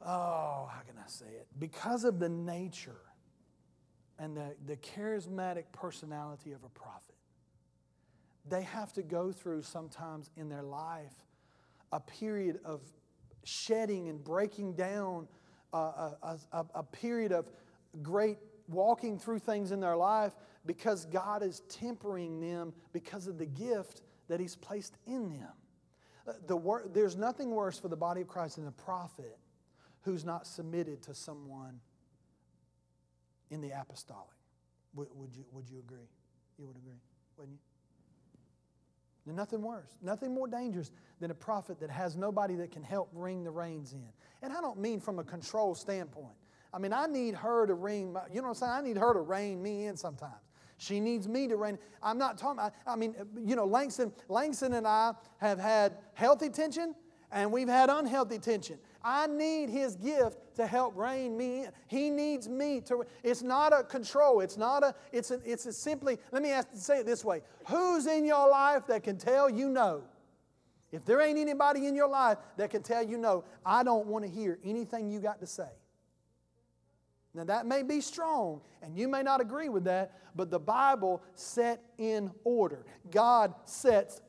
oh, how can I say it? Because of the nature and the, the charismatic personality of a prophet. They have to go through sometimes in their life a period of shedding and breaking down, uh, a, a, a period of great walking through things in their life because God is tempering them because of the gift that He's placed in them. Uh, the wor- there's nothing worse for the body of Christ than a prophet who's not submitted to someone in the apostolic. Would, would, you, would you agree? You would agree, wouldn't you? Nothing worse, nothing more dangerous than a prophet that has nobody that can help ring the reins in. And I don't mean from a control standpoint. I mean, I need her to ring, you know what I'm saying? I need her to rein me in sometimes. She needs me to rein. I'm not talking, I, I mean, you know, Langston, Langston and I have had healthy tension and we've had unhealthy tension. I need his gift to help rein me in. He needs me to. It's not a control. It's not a. It's a, It's a simply. Let me ask, say it this way: Who's in your life that can tell you no? If there ain't anybody in your life that can tell you no, I don't want to hear anything you got to say. Now, that may be strong, and you may not agree with that, but the Bible set in order. God sets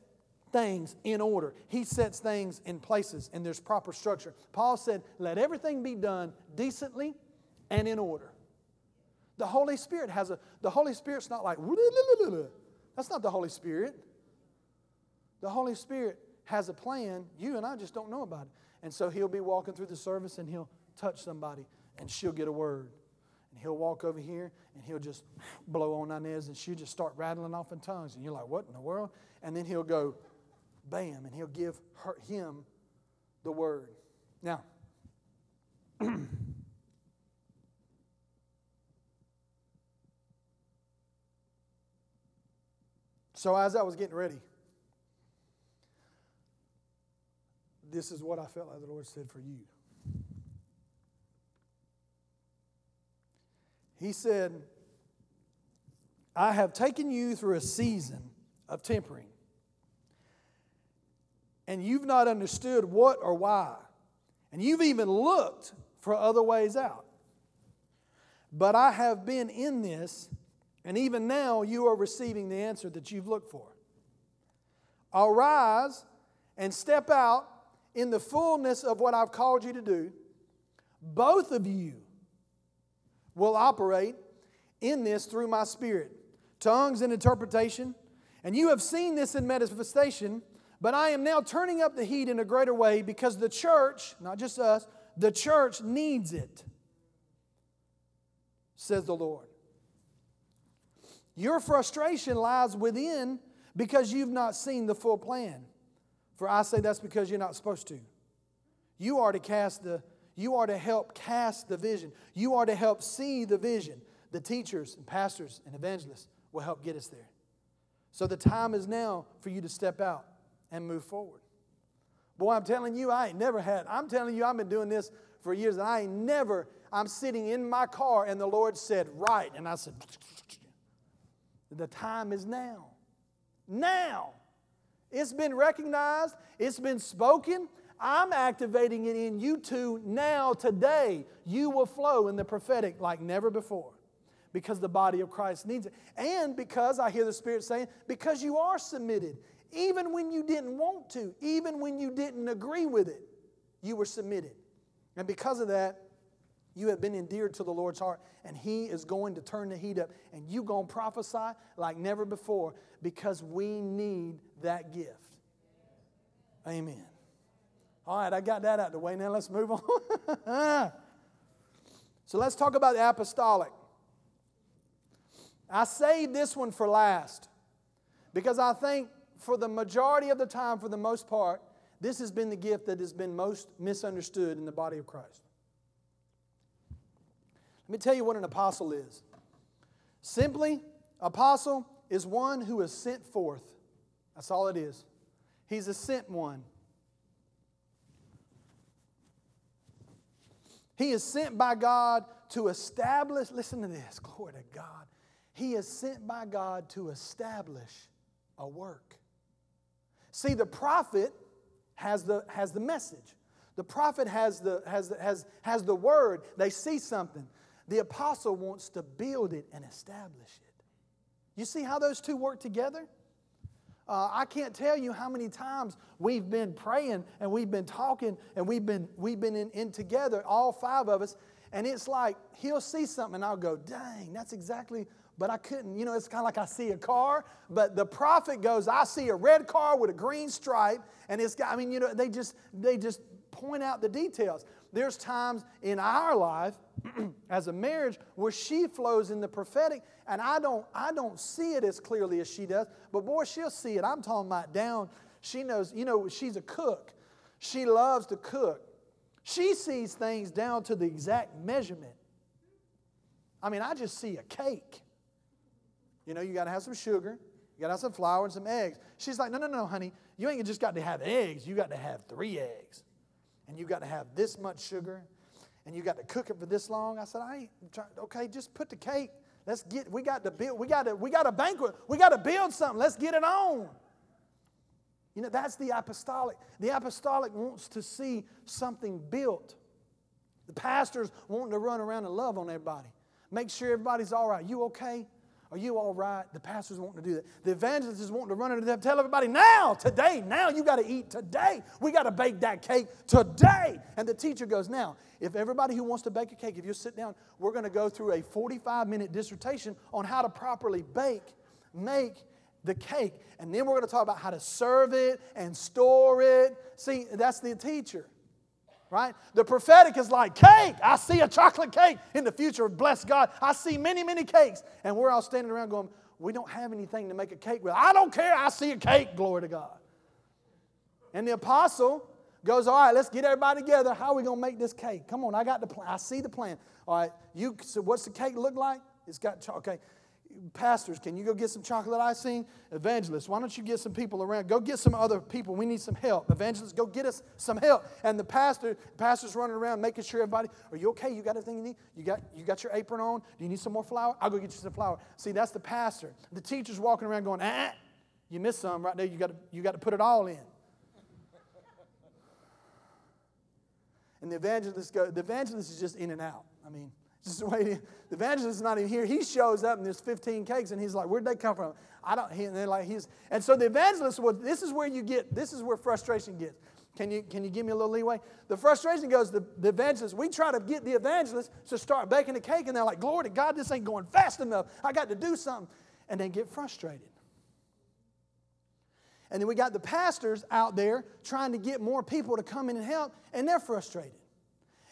things in order. He sets things in places and there's proper structure. Paul said, Let everything be done decently and in order. The Holy Spirit has a, the Holy Spirit's not like, that's not the Holy Spirit. The Holy Spirit has a plan. You and I just don't know about it. And so he'll be walking through the service and he'll touch somebody and she'll get a word. And he'll walk over here and he'll just blow on Inez and she'll just start rattling off in tongues. And you're like, what in the world? And then he'll go, bam, and he'll give her, him the word. Now, so as I was getting ready, this is what I felt like the Lord said for you. He said, I have taken you through a season of tempering and you've not understood what or why, and you've even looked for other ways out. But I have been in this, and even now you are receiving the answer that you've looked for. Arise and step out in the fullness of what I've called you to do. Both of you will operate in this through my spirit. Tongues and interpretation. And you have seen this in manifestation but I am now turning up the heat in a greater way because the church, not just us, the church needs it, says the Lord. Your frustration lies within because you've not seen the full plan. For I say that's because you're not supposed to. You are to cast the you are to help cast the vision. You are to help see the vision. The teachers and pastors and evangelists will help get us there. So the time is now for you to step out and move forward. Boy, I'm telling you, I ain't never had, I'm telling you, I've been doing this for years, and I ain't never, I'm sitting in my car, and the Lord said, Right. And I said, The time is now. Now. It's been recognized, it's been spoken. I'm activating it in you two now, today. You will flow in the prophetic like never before because the body of Christ needs it. And because I hear the Spirit saying, because you are submitted even when you didn't want to, even when you didn't agree with it, you were submitted. And because of that, you have been endeared to the Lord's heart, and He is going to turn the heat up, and you're going to prophesy like never before because we need that gift. Amen. All right, I got that out the way. Now let's move on. so let's talk about the apostolic. I saved this one for last because I think for the majority of the time, for the most part, this has been the gift that has been most misunderstood in the body of Christ. Let me tell you what an apostle is. Simply, apostle is one who is sent forth. That's all it is. He's a sent one. He is sent by God to establish, listen to this, glory to God. He is sent by God to establish a work. See, the prophet has the, has the message. The prophet has the, has, has, has the word. They see something. The apostle wants to build it and establish it. You see how those two work together? Uh, I can't tell you how many times we've been praying and we've been talking and we've been, we've been in, in together, all five of us, and it's like he'll see something and I'll go, dang, that's exactly but I couldn't. You know, it's kind of like I see a car, but the prophet goes, I see a red car with a green stripe, and it's got, I mean, you know, they just they just point out the details. There's times in our life as a marriage where she flows in the prophetic, and I don't I don't see it as clearly as she does, but boy, she'll see it. I'm talking about down. She knows, you know, she's a cook. She loves to cook. She sees things down to the exact measurement. I mean, I just see a cake. You know, you got to have some sugar, you got to have some flour and some eggs. She's like, no, no, no, honey, you ain't just got to have eggs. You got to have three eggs. And you got to have this much sugar. And you got to cook it for this long. I said, I ain't trying, okay, just put the cake. Let's get, we got to build, we got to, we got a banquet. We got to build something. Let's get it on. You know, that's the apostolic. The apostolic wants to see something built. The pastors wanting to run around and love on everybody. Make sure everybody's all right. You okay? Are you all right? The pastor's wanting to do that. The evangelist is wanting to run into them, tell everybody now, today, now you got to eat today. We got to bake that cake today. And the teacher goes, Now, if everybody who wants to bake a cake, if you sit down, we're going to go through a 45 minute dissertation on how to properly bake, make the cake. And then we're going to talk about how to serve it and store it. See, that's the teacher right? The prophetic is like cake. I see a chocolate cake in the future. Bless God. I see many, many cakes. And we're all standing around going, we don't have anything to make a cake with. I don't care. I see a cake. Glory to God. And the apostle goes, all right, let's get everybody together. How are we going to make this cake? Come on, I got the plan. I see the plan. All right, you, so what's the cake look like? It's got, okay, pastors, can you go get some chocolate icing? Evangelists, why don't you get some people around? Go get some other people. We need some help. Evangelists, go get us some help. And the pastor, pastor's running around making sure everybody, are you okay? You got everything you need? You got, you got your apron on? Do you need some more flour? I'll go get you some flour. See, that's the pastor. The teacher's walking around going, ah, you missed some right there. You got you got to put it all in. And the evangelist, go, the evangelist is just in and out. I mean, just waiting. The evangelist is not even here. He shows up and there's 15 cakes, and he's like, "Where'd they come from?" I don't. He, and they're like, "He's." And so the evangelist was. This is where you get. This is where frustration gets. Can you can you give me a little leeway? The frustration goes. The, the evangelist. We try to get the evangelist to start baking the cake, and they're like, "Glory to God, this ain't going fast enough. I got to do something," and they get frustrated. And then we got the pastors out there trying to get more people to come in and help, and they're frustrated.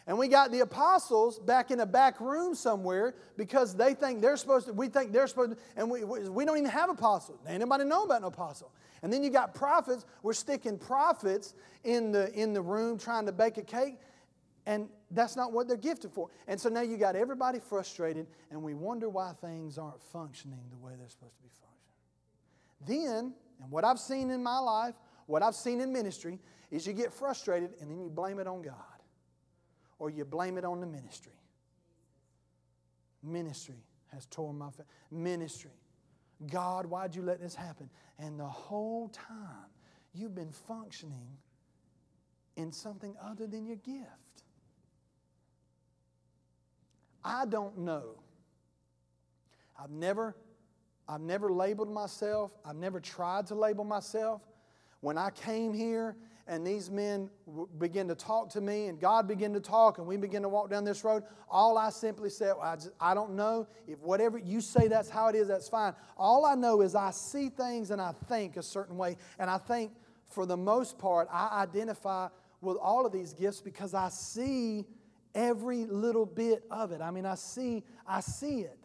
And we got the apostles back in a back room somewhere because they think they're supposed to, we think they're supposed to, and we, we don't even have apostles. Anybody know about an apostle? And then you got prophets. We're sticking prophets in the, in the room trying to bake a cake, and that's not what they're gifted for. And so now you got everybody frustrated, and we wonder why things aren't functioning the way they're supposed to be functioning. Then, and what I've seen in my life, what I've seen in ministry, is you get frustrated and then you blame it on God or you blame it on the ministry. Ministry has torn my family. Ministry. God, why'd you let this happen? And the whole time, you've been functioning in something other than your gift. I don't know. I've never, I've never labeled myself. I've never tried to label myself. When I came here and these men w- begin to talk to me, and God began to talk, and we begin to walk down this road, all I simply said, well, I, just, I don't know. If whatever you say that's how it is, that's fine. All I know is I see things and I think a certain way, and I think for the most part, I identify with all of these gifts because I see every little bit of it. I mean, I see, I see it.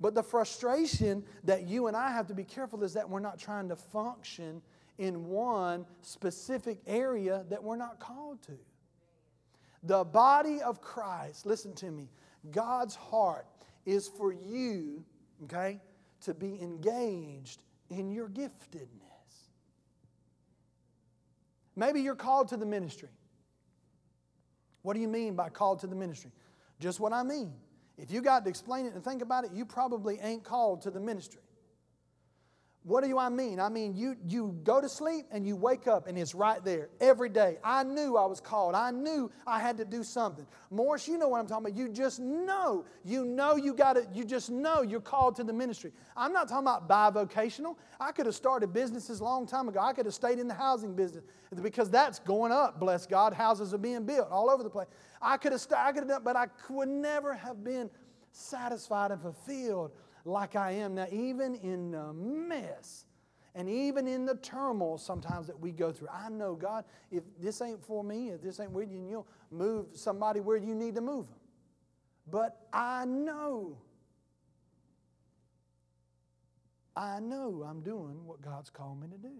But the frustration that you and I have to be careful is that we're not trying to function in one specific area that we're not called to. The body of Christ, listen to me, God's heart is for you, okay, to be engaged in your giftedness. Maybe you're called to the ministry. What do you mean by called to the ministry? Just what I mean. If you got to explain it and think about it, you probably ain't called to the ministry. What do I mean? I mean, you, you go to sleep and you wake up and it's right there every day. I knew I was called. I knew I had to do something. Morris, you know what I'm talking about. You just know. You know you got it. you just know you're called to the ministry. I'm not talking about bivocational. I could have started businesses a long time ago. I could have stayed in the housing business because that's going up, bless God. Houses are being built all over the place. I could have, I could have done, but I would never have been satisfied and fulfilled like I am now, even in the mess and even in the turmoil sometimes that we go through. I know, God, if this ain't for me, if this ain't with you, you'll move somebody where you need to move them. But I know, I know I'm doing what God's called me to do.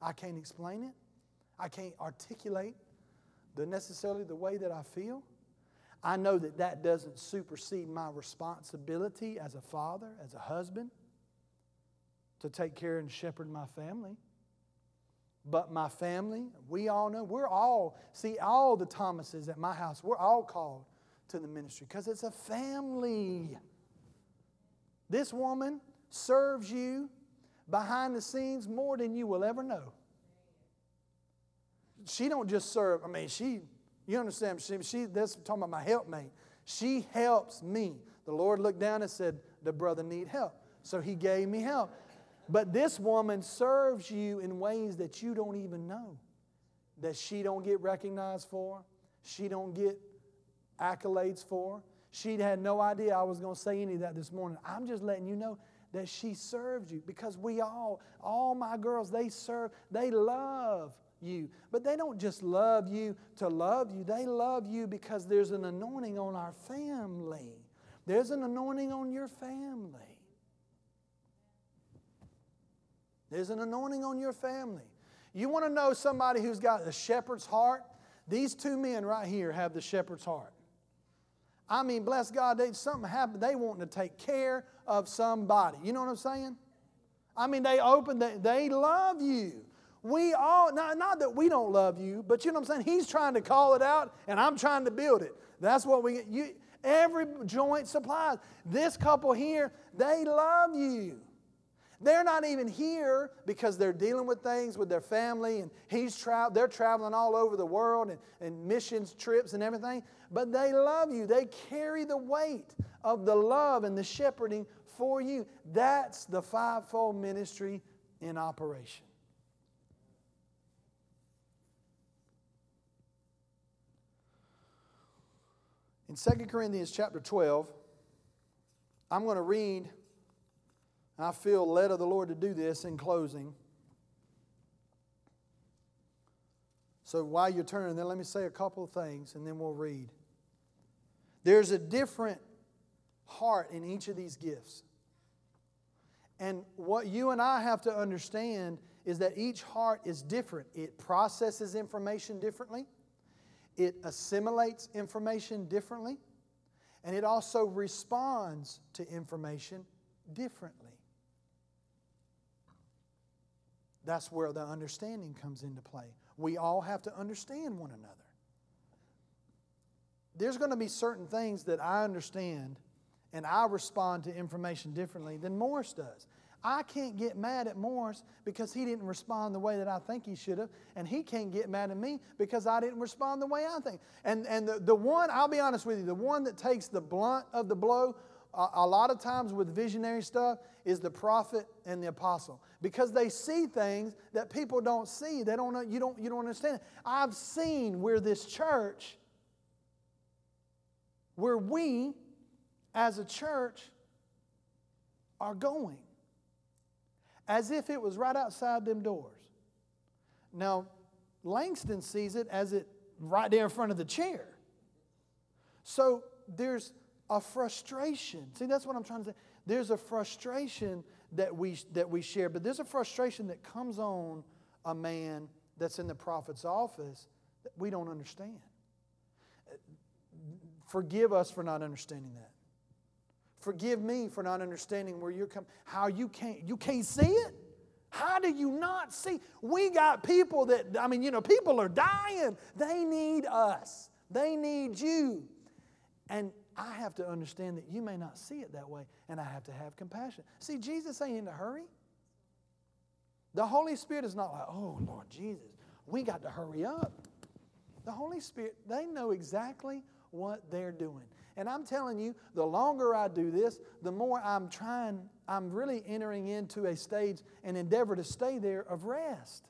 I can't explain it. I can't articulate the necessarily the way that I feel. I know that that doesn't supersede my responsibility as a father, as a husband, to take care and shepherd my family. But my family, we all know, we're all, see, all the Thomases at my house, we're all called to the ministry because it's a family. This woman serves you behind the scenes more than you will ever know. She don't just serve, I mean, she you understand? She, she that's talking about my helpmate. She helps me. The Lord looked down and said, the brother need help. So he gave me help. But this woman serves you in ways that you don't even know. That she don't get recognized for, she don't get accolades for. She had no idea I was going to say any of that this morning. I'm just letting you know that she served you because we all, all my girls, they serve, they love you. But they don't just love you to love you, they love you because there's an anointing on our family. There's an anointing on your family. There's an anointing on your family. You want to know somebody who's got a shepherd's heart? These two men right here have the shepherd's heart. I mean, bless God, they, something happened. They want to take care of somebody. You know what I'm saying? I mean, they open, they, they love you. We all, not, not that we don't love you, but you know what I'm saying? He's trying to call it out, and I'm trying to build it. That's what we, you, every joint supplies. This couple here, they love you. They're not even here because they're dealing with things with their family and he's tra- they're traveling all over the world and, and missions trips and everything. But they love you. They carry the weight of the love and the shepherding for you. That's the fivefold ministry in operation. In 2 Corinthians chapter 12, I'm going to read I feel led of the Lord to do this in closing. So while you're turning, then let me say a couple of things and then we'll read. There's a different heart in each of these gifts. And what you and I have to understand is that each heart is different. It processes information differently, it assimilates information differently, and it also responds to information differently. That's where the understanding comes into play. We all have to understand one another. There's going to be certain things that I understand and I respond to information differently than Morris does. I can't get mad at Morris because he didn't respond the way that I think he should have, and he can't get mad at me because I didn't respond the way I think. And, and the, the one, I'll be honest with you, the one that takes the blunt of the blow a, a lot of times with visionary stuff is the prophet and the apostle because they see things that people don't see. They don't know, you don't, you don't understand. I've seen where this church, where we as a church are going as if it was right outside them doors. Now, Langston sees it as it right there in front of the chair. So there's a frustration. See, that's what I'm trying to say. There's a frustration that we, that we share, but there's a frustration that comes on a man that's in the prophet's office that we don't understand. Forgive us for not understanding that. Forgive me for not understanding where you're coming, how you can't, you can't see it. How do you not see? We got people that, I mean, you know, people are dying. They need us. They need you. And I have to understand that you may not see it that way, and I have to have compassion. See, Jesus ain't in a hurry. The Holy Spirit is not like, oh, Lord Jesus, we got to hurry up. The Holy Spirit, they know exactly what they're doing. And I'm telling you, the longer I do this, the more I'm trying, I'm really entering into a stage and endeavor to stay there of rest.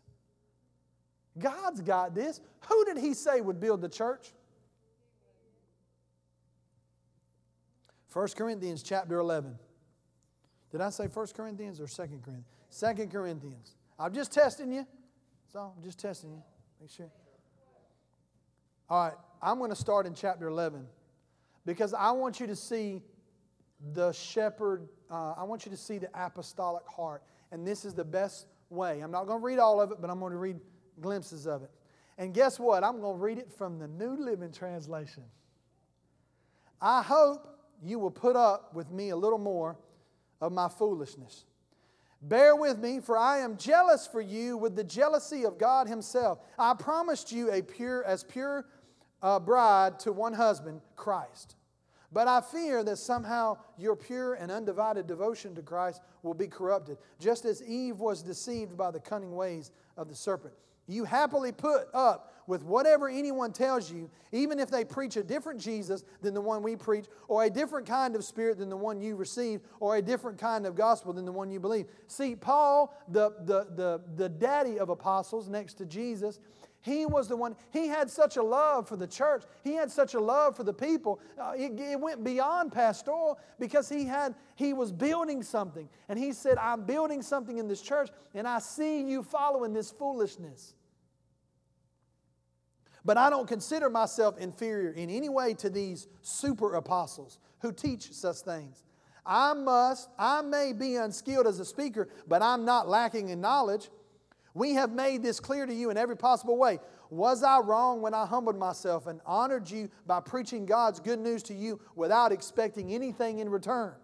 God's got this. Who did He say would build the church? 1 Corinthians chapter 11. Did I say 1 Corinthians or 2 Corinthians? 2 Corinthians. I'm just testing you. So I'm just testing you. Make sure. All right, I'm going to start in chapter 11 because I want you to see the shepherd, uh, I want you to see the apostolic heart. And this is the best way. I'm not going to read all of it, but I'm going to read glimpses of it. And guess what? I'm going to read it from the New Living Translation. I hope you will put up with me a little more of my foolishness. Bear with me, for I am jealous for you with the jealousy of God Himself. I promised you a pure, as pure uh, bride to one husband, Christ. But I fear that somehow your pure and undivided devotion to Christ will be corrupted, just as Eve was deceived by the cunning ways of the serpent. You happily put up with whatever anyone tells you, even if they preach a different Jesus than the one we preach, or a different kind of spirit than the one you received, or a different kind of gospel than the one you believe. See, Paul, the, the, the, the daddy of apostles next to Jesus, he was the one, he had such a love for the church. He had such a love for the people. Uh, it, it, went beyond pastoral because he had, he was building something. And he said, I'm building something in this church, and I see you following this foolishness. But I don't consider myself inferior in any way to these super apostles who teach such things. I must, I may be unskilled as a speaker, but I'm not lacking in knowledge. We have made this clear to you in every possible way. Was I wrong when I humbled myself and honored you by preaching God's good news to you without expecting anything in return?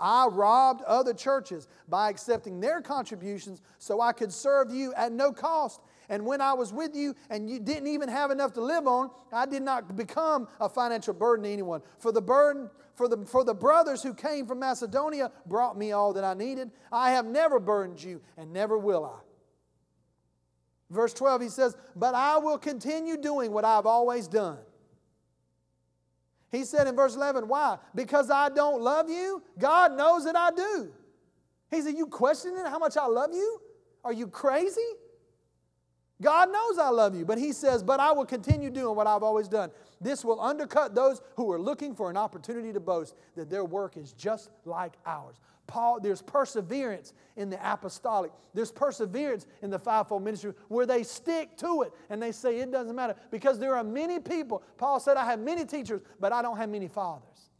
I robbed other churches by accepting their contributions so I could serve you at no cost. And when I was with you and you didn't even have enough to live on, I did not become a financial burden to anyone. For the burden, for the, for the brothers who came from Macedonia brought me all that I needed. I have never burdened you and never will I. Verse 12, he says, But I will continue doing what I've always done. He said in verse 11, Why? Because I don't love you? God knows that I do. He said, You questioning how much I love you? Are you crazy? God knows I love you, but He says, But I will continue doing what I've always done. This will undercut those who are looking for an opportunity to boast that their work is just like ours. Paul, there's perseverance in the apostolic. There's perseverance in the fivefold ministry where they stick to it and they say it doesn't matter because there are many people. Paul said, I have many teachers, but I don't have many fathers.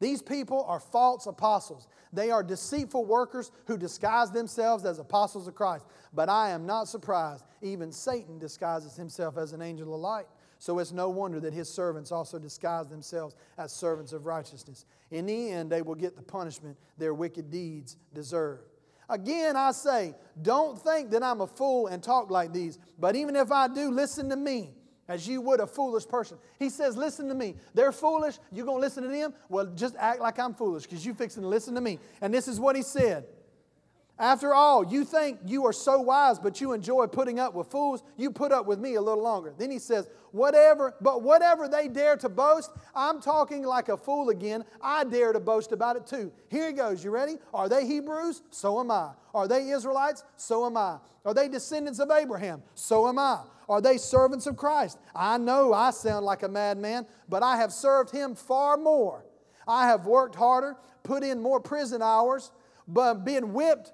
These people are false apostles. They are deceitful workers who disguise themselves as apostles of Christ. But I am not surprised. Even Satan disguises himself as an angel of light. So it's no wonder that his servants also disguise themselves as servants of righteousness. In the end, they will get the punishment their wicked deeds deserve. Again, I say, don't think that I'm a fool and talk like these, but even if I do, listen to me as you would a foolish person. He says, Listen to me. They're foolish. You're going to listen to them? Well, just act like I'm foolish because you're fixing to listen to me. And this is what he said. After all, you think you are so wise, but you enjoy putting up with fools. You put up with me a little longer. Then he says, Whatever, but whatever they dare to boast, I'm talking like a fool again. I dare to boast about it too. Here he goes. You ready? Are they Hebrews? So am I. Are they Israelites? So am I. Are they descendants of Abraham? So am I. Are they servants of Christ? I know I sound like a madman, but I have served him far more. I have worked harder, put in more prison hours, but been whipped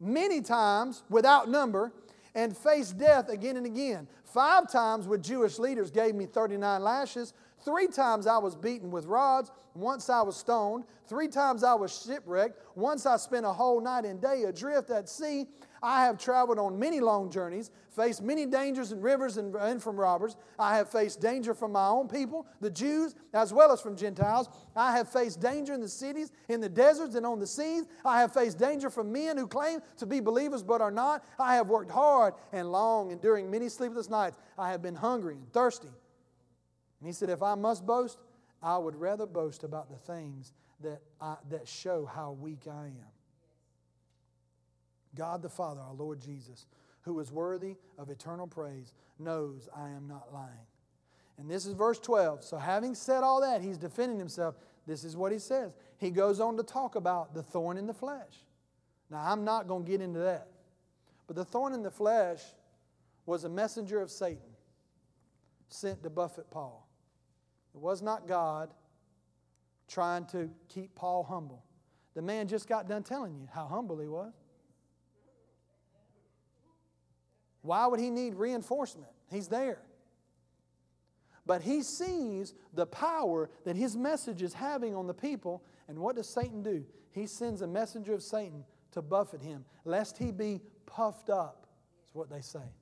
many times without number and faced death again and again. Five times with Jewish leaders gave me 39 lashes. Three times I was beaten with rods. Once I was stoned. Three times I was shipwrecked. Once I spent a whole night and day adrift at sea. I have traveled on many long journeys, faced many dangers in rivers and, and, from robbers. I have faced danger from my own people, the Jews, as well as from Gentiles. I have faced danger in the cities, in the deserts, and on the seas. I have faced danger from men who claim to be believers but are not. I have worked hard and long, and during many sleepless nights, I have been hungry and thirsty. And he said, If I must boast, I would rather boast about the things that, I, that show how weak I am. God the Father, our Lord Jesus, who is worthy of eternal praise, knows I am not lying. And this is verse 12. So, having said all that, he's defending himself. This is what he says. He goes on to talk about the thorn in the flesh. Now, I'm not going to get into that. But the thorn in the flesh was a messenger of Satan sent to buffet Paul. It was not God trying to keep Paul humble. The man just got done telling you how humble he was. Why would he need reinforcement? He's there. But he sees the power that his message is having on the people. And what does Satan do? He sends a messenger of Satan to buffet him, lest he be puffed up, is what they say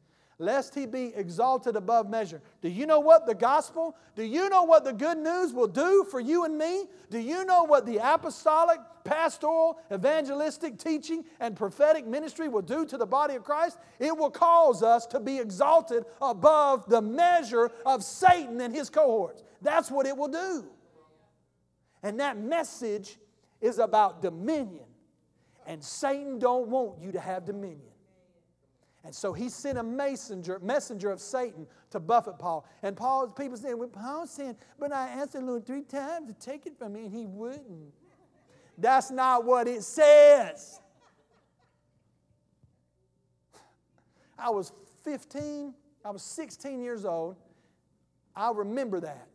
lest he be exalted above measure. Do you know what the gospel, do you know what the good news will do for you and me? Do you know what the apostolic, pastoral, evangelistic teaching, and prophetic ministry will do to the body of Christ? It will cause us to be exalted above the measure of Satan and his cohorts. That's what it will do. And that message is about dominion. And Satan don't want you to have dominion. And so he sent a messenger, messenger of Satan to buffet Paul. And Paul, people saying, well, Paul saying, but I asked the Lord three times to take it from me, and he wouldn't. That's not what it says. I was 15, I was 16 years old. I remember that.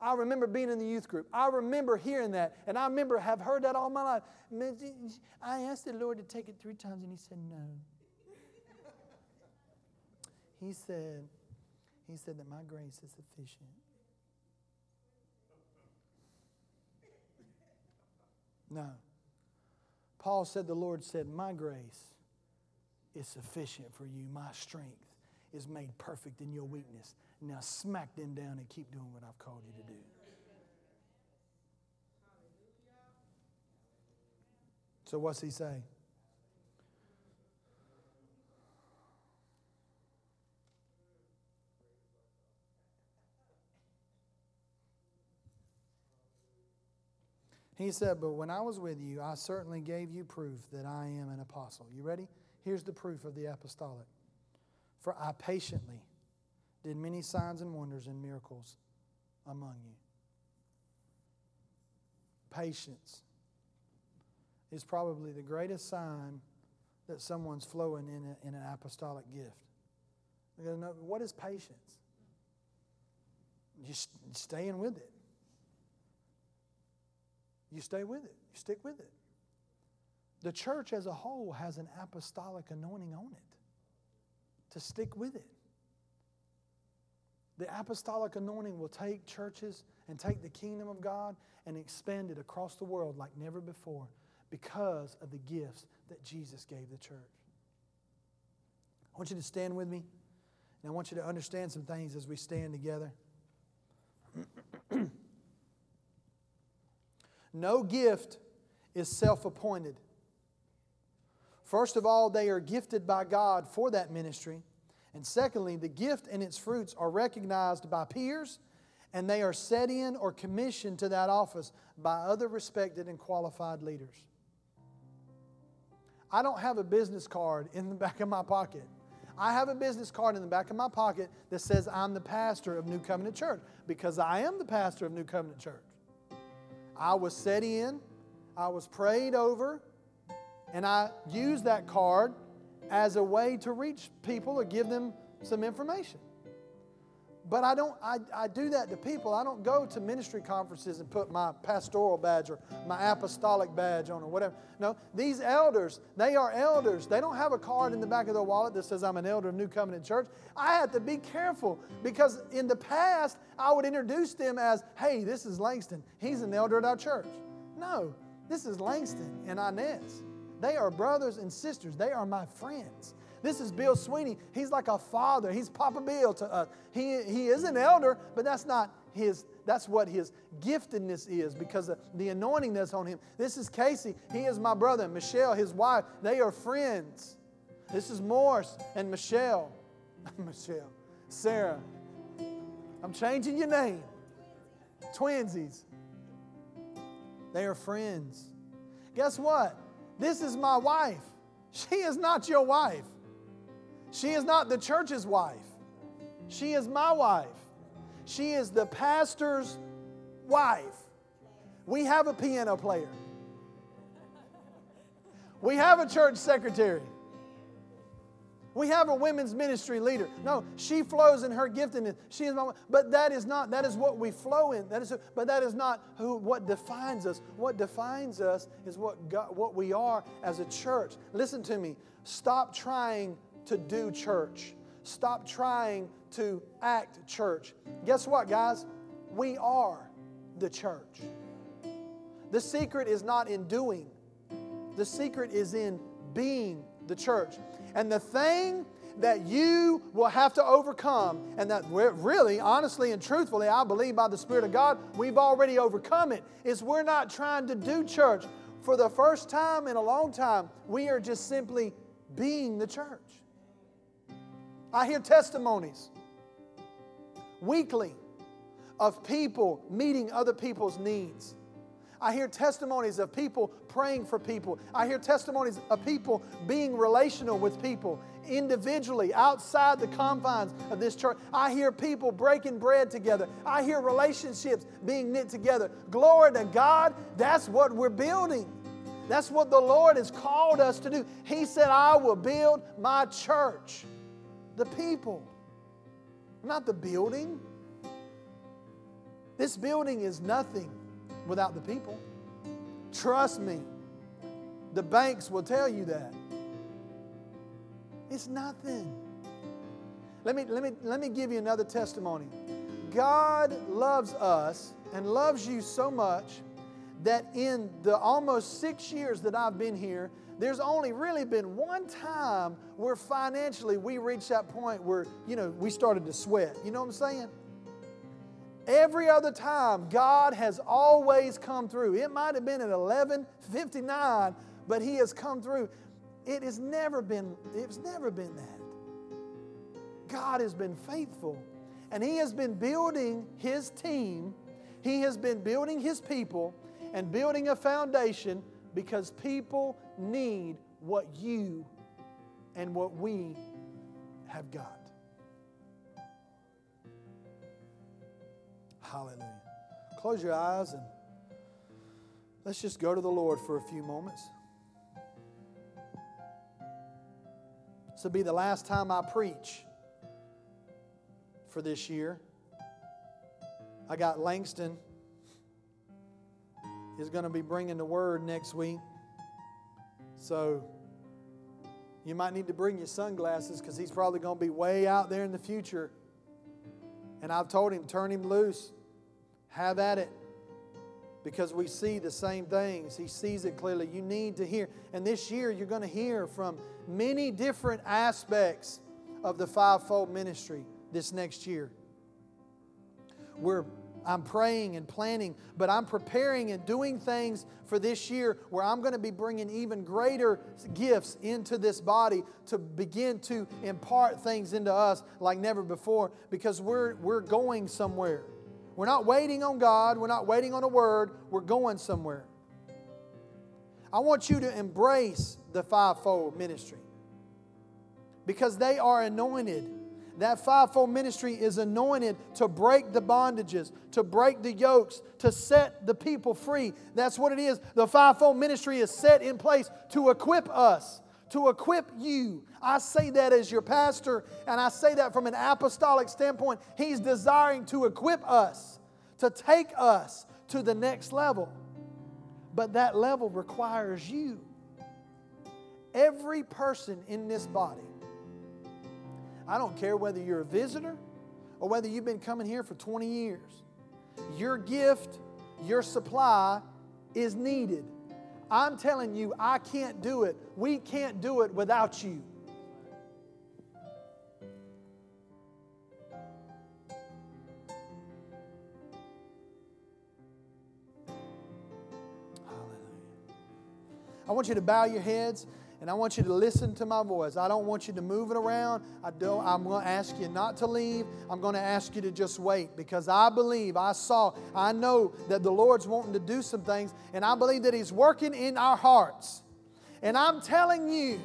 I remember being in the youth group. I remember hearing that. And I remember have heard that all my life. I asked the Lord to take it three times, and he said no. He said, He said that my grace is sufficient. No. Paul said, The Lord said, My grace is sufficient for you. My strength is made perfect in your weakness. Now smack them down and keep doing what I've called you to do. So, what's he say? He said, But when I was with you, I certainly gave you proof that I am an apostle. You ready? Here's the proof of the apostolic. For I patiently did many signs and wonders and miracles among you. Patience is probably the greatest sign that someone's flowing in, a, in an apostolic gift. Because What is patience? Just staying with it. You stay with it, you stick with it. The church as a whole has an apostolic anointing on it to stick with it. The apostolic anointing will take churches and take the kingdom of God and expand it across the world like never before because of the gifts that Jesus gave the church. I want you to stand with me, and I want you to understand some things as we stand together. No gift is self appointed. First of all, they are gifted by God for that ministry. And secondly, the gift and its fruits are recognized by peers and they are set in or commissioned to that office by other respected and qualified leaders. I don't have a business card in the back of my pocket. I have a business card in the back of my pocket that says I'm the pastor of New Covenant Church because I am the pastor of New Covenant Church. I was set in, I was prayed over, and I used that card as a way to reach people or give them some information. But I don't, I, I do that to people. I don't go to ministry conferences and put my pastoral badge or my apostolic badge on or whatever. No, these elders, they are elders. They don't have a card in the back of their wallet that says I'm an elder of New Covenant Church. I have to be careful because in the past, I would introduce them as, hey, this is Langston. He's an elder at our church. No, this is Langston and Inez. They are brothers and sisters. They are my friends. This is Bill Sweeney. He's like a father. He's Papa Bill to us. He, he is an elder, but that's not his, that's what his giftedness is because of the anointing that's on him. This is Casey. He is my brother. Michelle, his wife, they are friends. This is Morris and Michelle. Michelle. Sarah. I'm changing your name. Twinsies. They are friends. Guess what? This is my wife. She is not your wife. She is not the church's wife. She is my wife. She is the pastor's wife. We have a piano player. We have a church secretary. We have a women's ministry leader. No, she flows in her giftedness. She is my, wife. but that is not. That is what we flow in. That is, but that is not who what defines us. What defines us is what God, what we are as a church. Listen to me. Stop trying to do church. Stop trying to act church. Guess what, guys? We are the church. The secret is not in doing. The secret is in being the church. And the thing that you will have to overcome, and that really, honestly, and truthfully, I believe by the Spirit of God, we've already overcome it, is we're not trying to do church. For the first time in a long time, we are just simply being the church. I hear testimonies weekly of people meeting other people's needs. I hear testimonies of people praying for people. I hear testimonies of people being relational with people individually outside the confines of this church. I hear people breaking bread together. I hear relationships being knit together. Glory to God. That's what we're building. That's what the Lord has called us to do. He said, I will build my church. The people, not the building. This building is nothing without the people. Trust me, the banks will tell you that. It's nothing. Let me, let me, let me give you another testimony. God loves us and loves you so much that in the almost six years that I've been here, there's only really been one time where financially we reached that point where, you know, we started to sweat. You know what I'm saying? Every other time, God has always come through. It might have been at 11:59, but He has come through. It has never been. It's never been that. God has been faithful, and He has been building His team. He has been building His people and building a foundation because people need what you and what we have got. Hallelujah. Close your eyes and let's just go to the Lord for a few moments. This will be the last time I preach for this year. I got Langston is going to be bringing the word next week. So you might need to bring your sunglasses because he's probably going to be way out there in the future. And I've told him, turn him loose, have at it. Because we see the same things. He sees it clearly. You need to hear. And this year, you're going to hear from many different aspects of the fivefold ministry this next year. We're I'm praying and planning, but I'm preparing and doing things for this year where I'm going to be bringing even greater gifts into this body to begin to impart things into us like never before because we're, we're going somewhere. We're not waiting on God, we're not waiting on a word, we're going somewhere. I want you to embrace the fivefold ministry because they are anointed that fivefold ministry is anointed to break the bondages, to break the yokes, to set the people free. That's what it is. The fivefold ministry is set in place to equip us, to equip you. I say that as your pastor, and I say that from an apostolic standpoint. He's desiring to equip us, to take us to the next level. But that level requires you. Every person in this body I don't care whether you're a visitor or whether you've been coming here for 20 years. Your gift, your supply is needed. I'm telling you, I can't do it. We can't do it without you. I want you to bow your heads. And I want you to listen to my voice. I don't want you to move it around. I don't, I'm going to ask you not to leave. I'm going to ask you to just wait because I believe, I saw, I know that the Lord's wanting to do some things, and I believe that He's working in our hearts. And I'm telling you,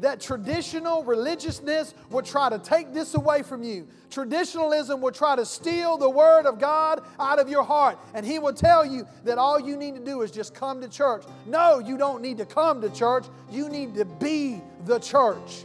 that traditional religiousness will try to take this away from you. Traditionalism will try to steal the Word of God out of your heart. And He will tell you that all you need to do is just come to church. No, you don't need to come to church. You need to be the church.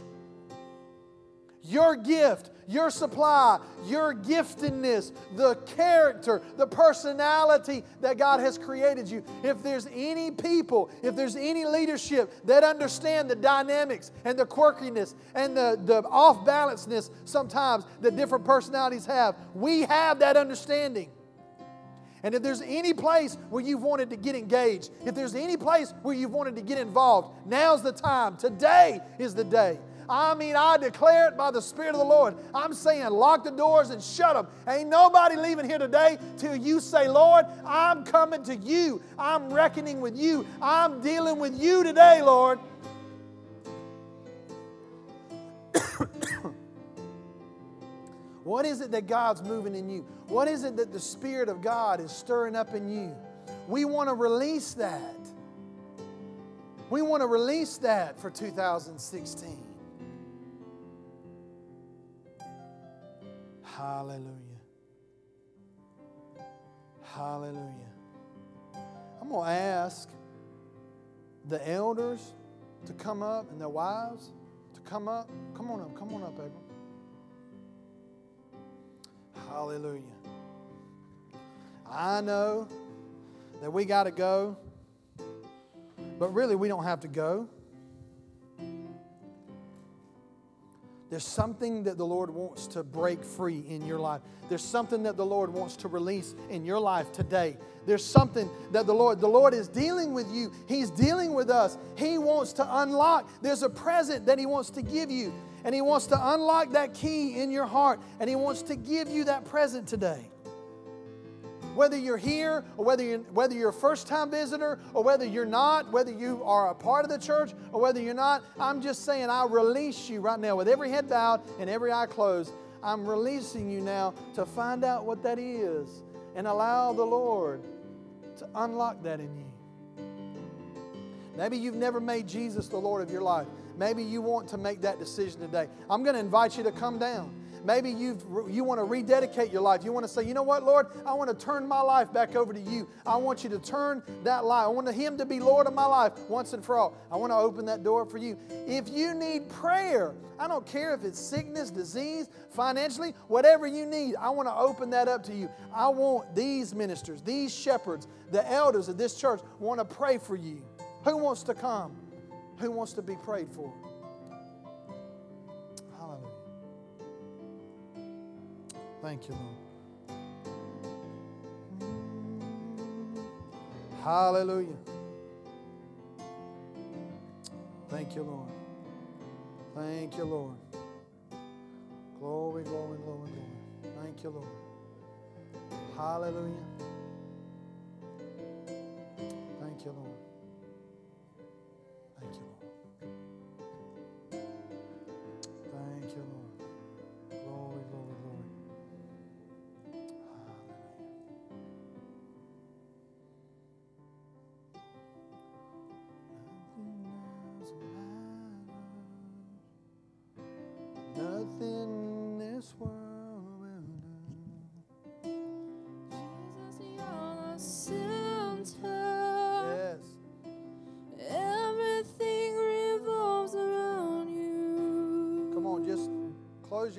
Your gift your supply, your giftedness, the character, the personality that God has created you. If there's any people, if there's any leadership that understand the dynamics and the quirkiness and the, the off balanceness sometimes that different personalities have, we have that understanding. And if there's any place where you've wanted to get engaged, if there's any place where you've wanted to get involved, now's the time. Today is the day. I mean, I declare it by the Spirit of the Lord. I'm saying, lock the doors and shut them. Ain't nobody leaving here today till you say, Lord, I'm coming to you. I'm reckoning with you. I'm dealing with you today, Lord. what is it that God's moving in you? What is it that the Spirit of God is stirring up in you? We want to release that. We want to release that for 2016. Hallelujah. Hallelujah. I'm going to ask the elders to come up and their wives to come up. Come on up. Come on up, Abram. Hallelujah. I know that we got to go, but really we don't have to go. There's something that the Lord wants to break free in your life. There's something that the Lord wants to release in your life today. There's something that the Lord, the Lord is dealing with you. He's dealing with us. He wants to unlock. There's a present that He wants to give you. And He wants to unlock that key in your heart. And He wants to give you that present today whether you're here or whether you're, whether you're a first time visitor or whether you're not, whether you are a part of the church or whether you're not, I'm just saying I release you right now with every head bowed and every eye closed. I'm releasing you now to find out what that is and allow the Lord to unlock that in you. Maybe you've never made Jesus the Lord of your life. Maybe you want to make that decision today. I'm going to invite you to come down. Maybe you've, you want to rededicate your life. You want to say, you know what, Lord, I want to turn my life back over to you. I want you to turn that life. I want Him to be Lord of my life once and for all. I want to open that door for you. If you need prayer, I don't care if it's sickness, disease, financially, whatever you need, I want to open that up to you. I want these ministers, these shepherds, the elders of this church want to pray for you. Who wants to come? Who wants to be prayed for? Thank you, Lord. Hallelujah. Thank you, Lord. Thank you, Lord. Glory, glory, glory, glory. Thank you, Lord. Hallelujah. Thank you, Lord.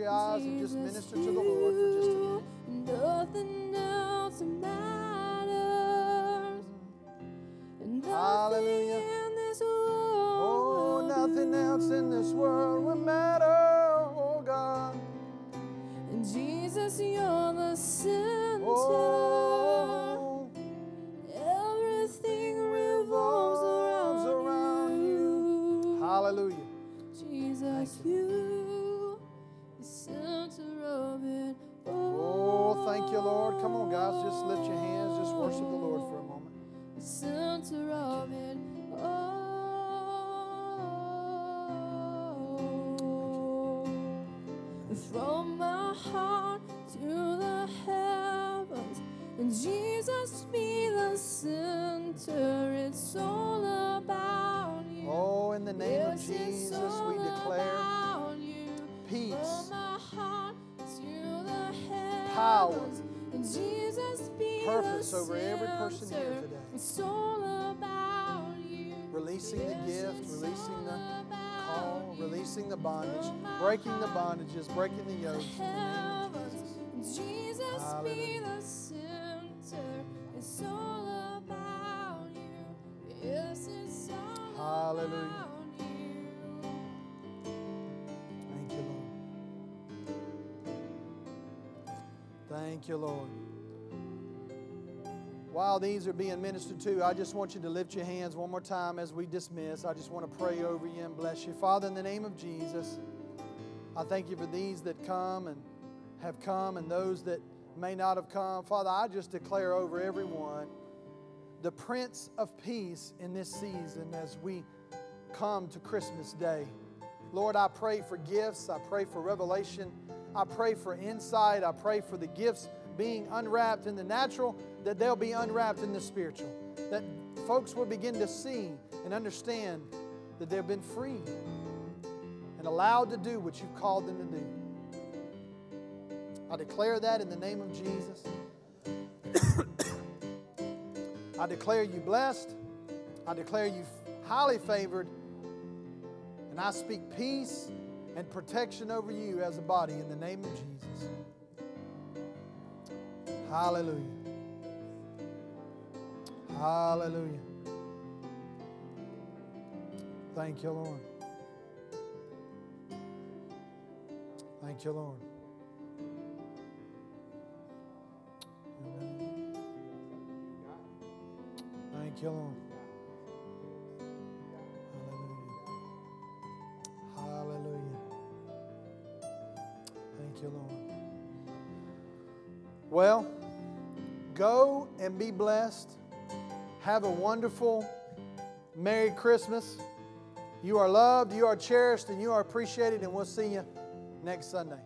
And just minister to the Lord Lord. Come on, guys. Just lift your hands. Just worship the Lord for a moment. The center of it. From my heart to the heavens, and Jesus be the center. It's all about you. Oh, in the name yes, of Jesus, we declare peace power, purpose over every person here today. Releasing the gift, releasing the call, releasing the bondage, breaking the bondages, breaking the yokes. In the name of Jesus. Jesus be the center. It's all about you. Yes, it's all Hallelujah. Thank you, Lord. While these are being ministered to, I just want you to lift your hands one more time as we dismiss. I just want to pray over you and bless you. Father, in the name of Jesus, I thank you for these that come and have come and those that may not have come. Father, I just declare over everyone the Prince of Peace in this season as we come to Christmas Day. Lord, I pray for gifts, I pray for revelation. I pray for insight. I pray for the gifts being unwrapped in the natural, that they'll be unwrapped in the spiritual. That folks will begin to see and understand that they've been free and allowed to do what you've called them to do. I declare that in the name of Jesus. I declare you blessed. I declare you highly favored. And I speak peace and protection over you as a body in the name of Jesus. Hallelujah. Hallelujah. Thank you, Lord. Thank you, Lord. Thank you, Lord. Thank you, Lord. Well, go and be blessed. Have a wonderful Merry Christmas. You are loved, you are cherished, and you are appreciated, and we'll see you next Sunday.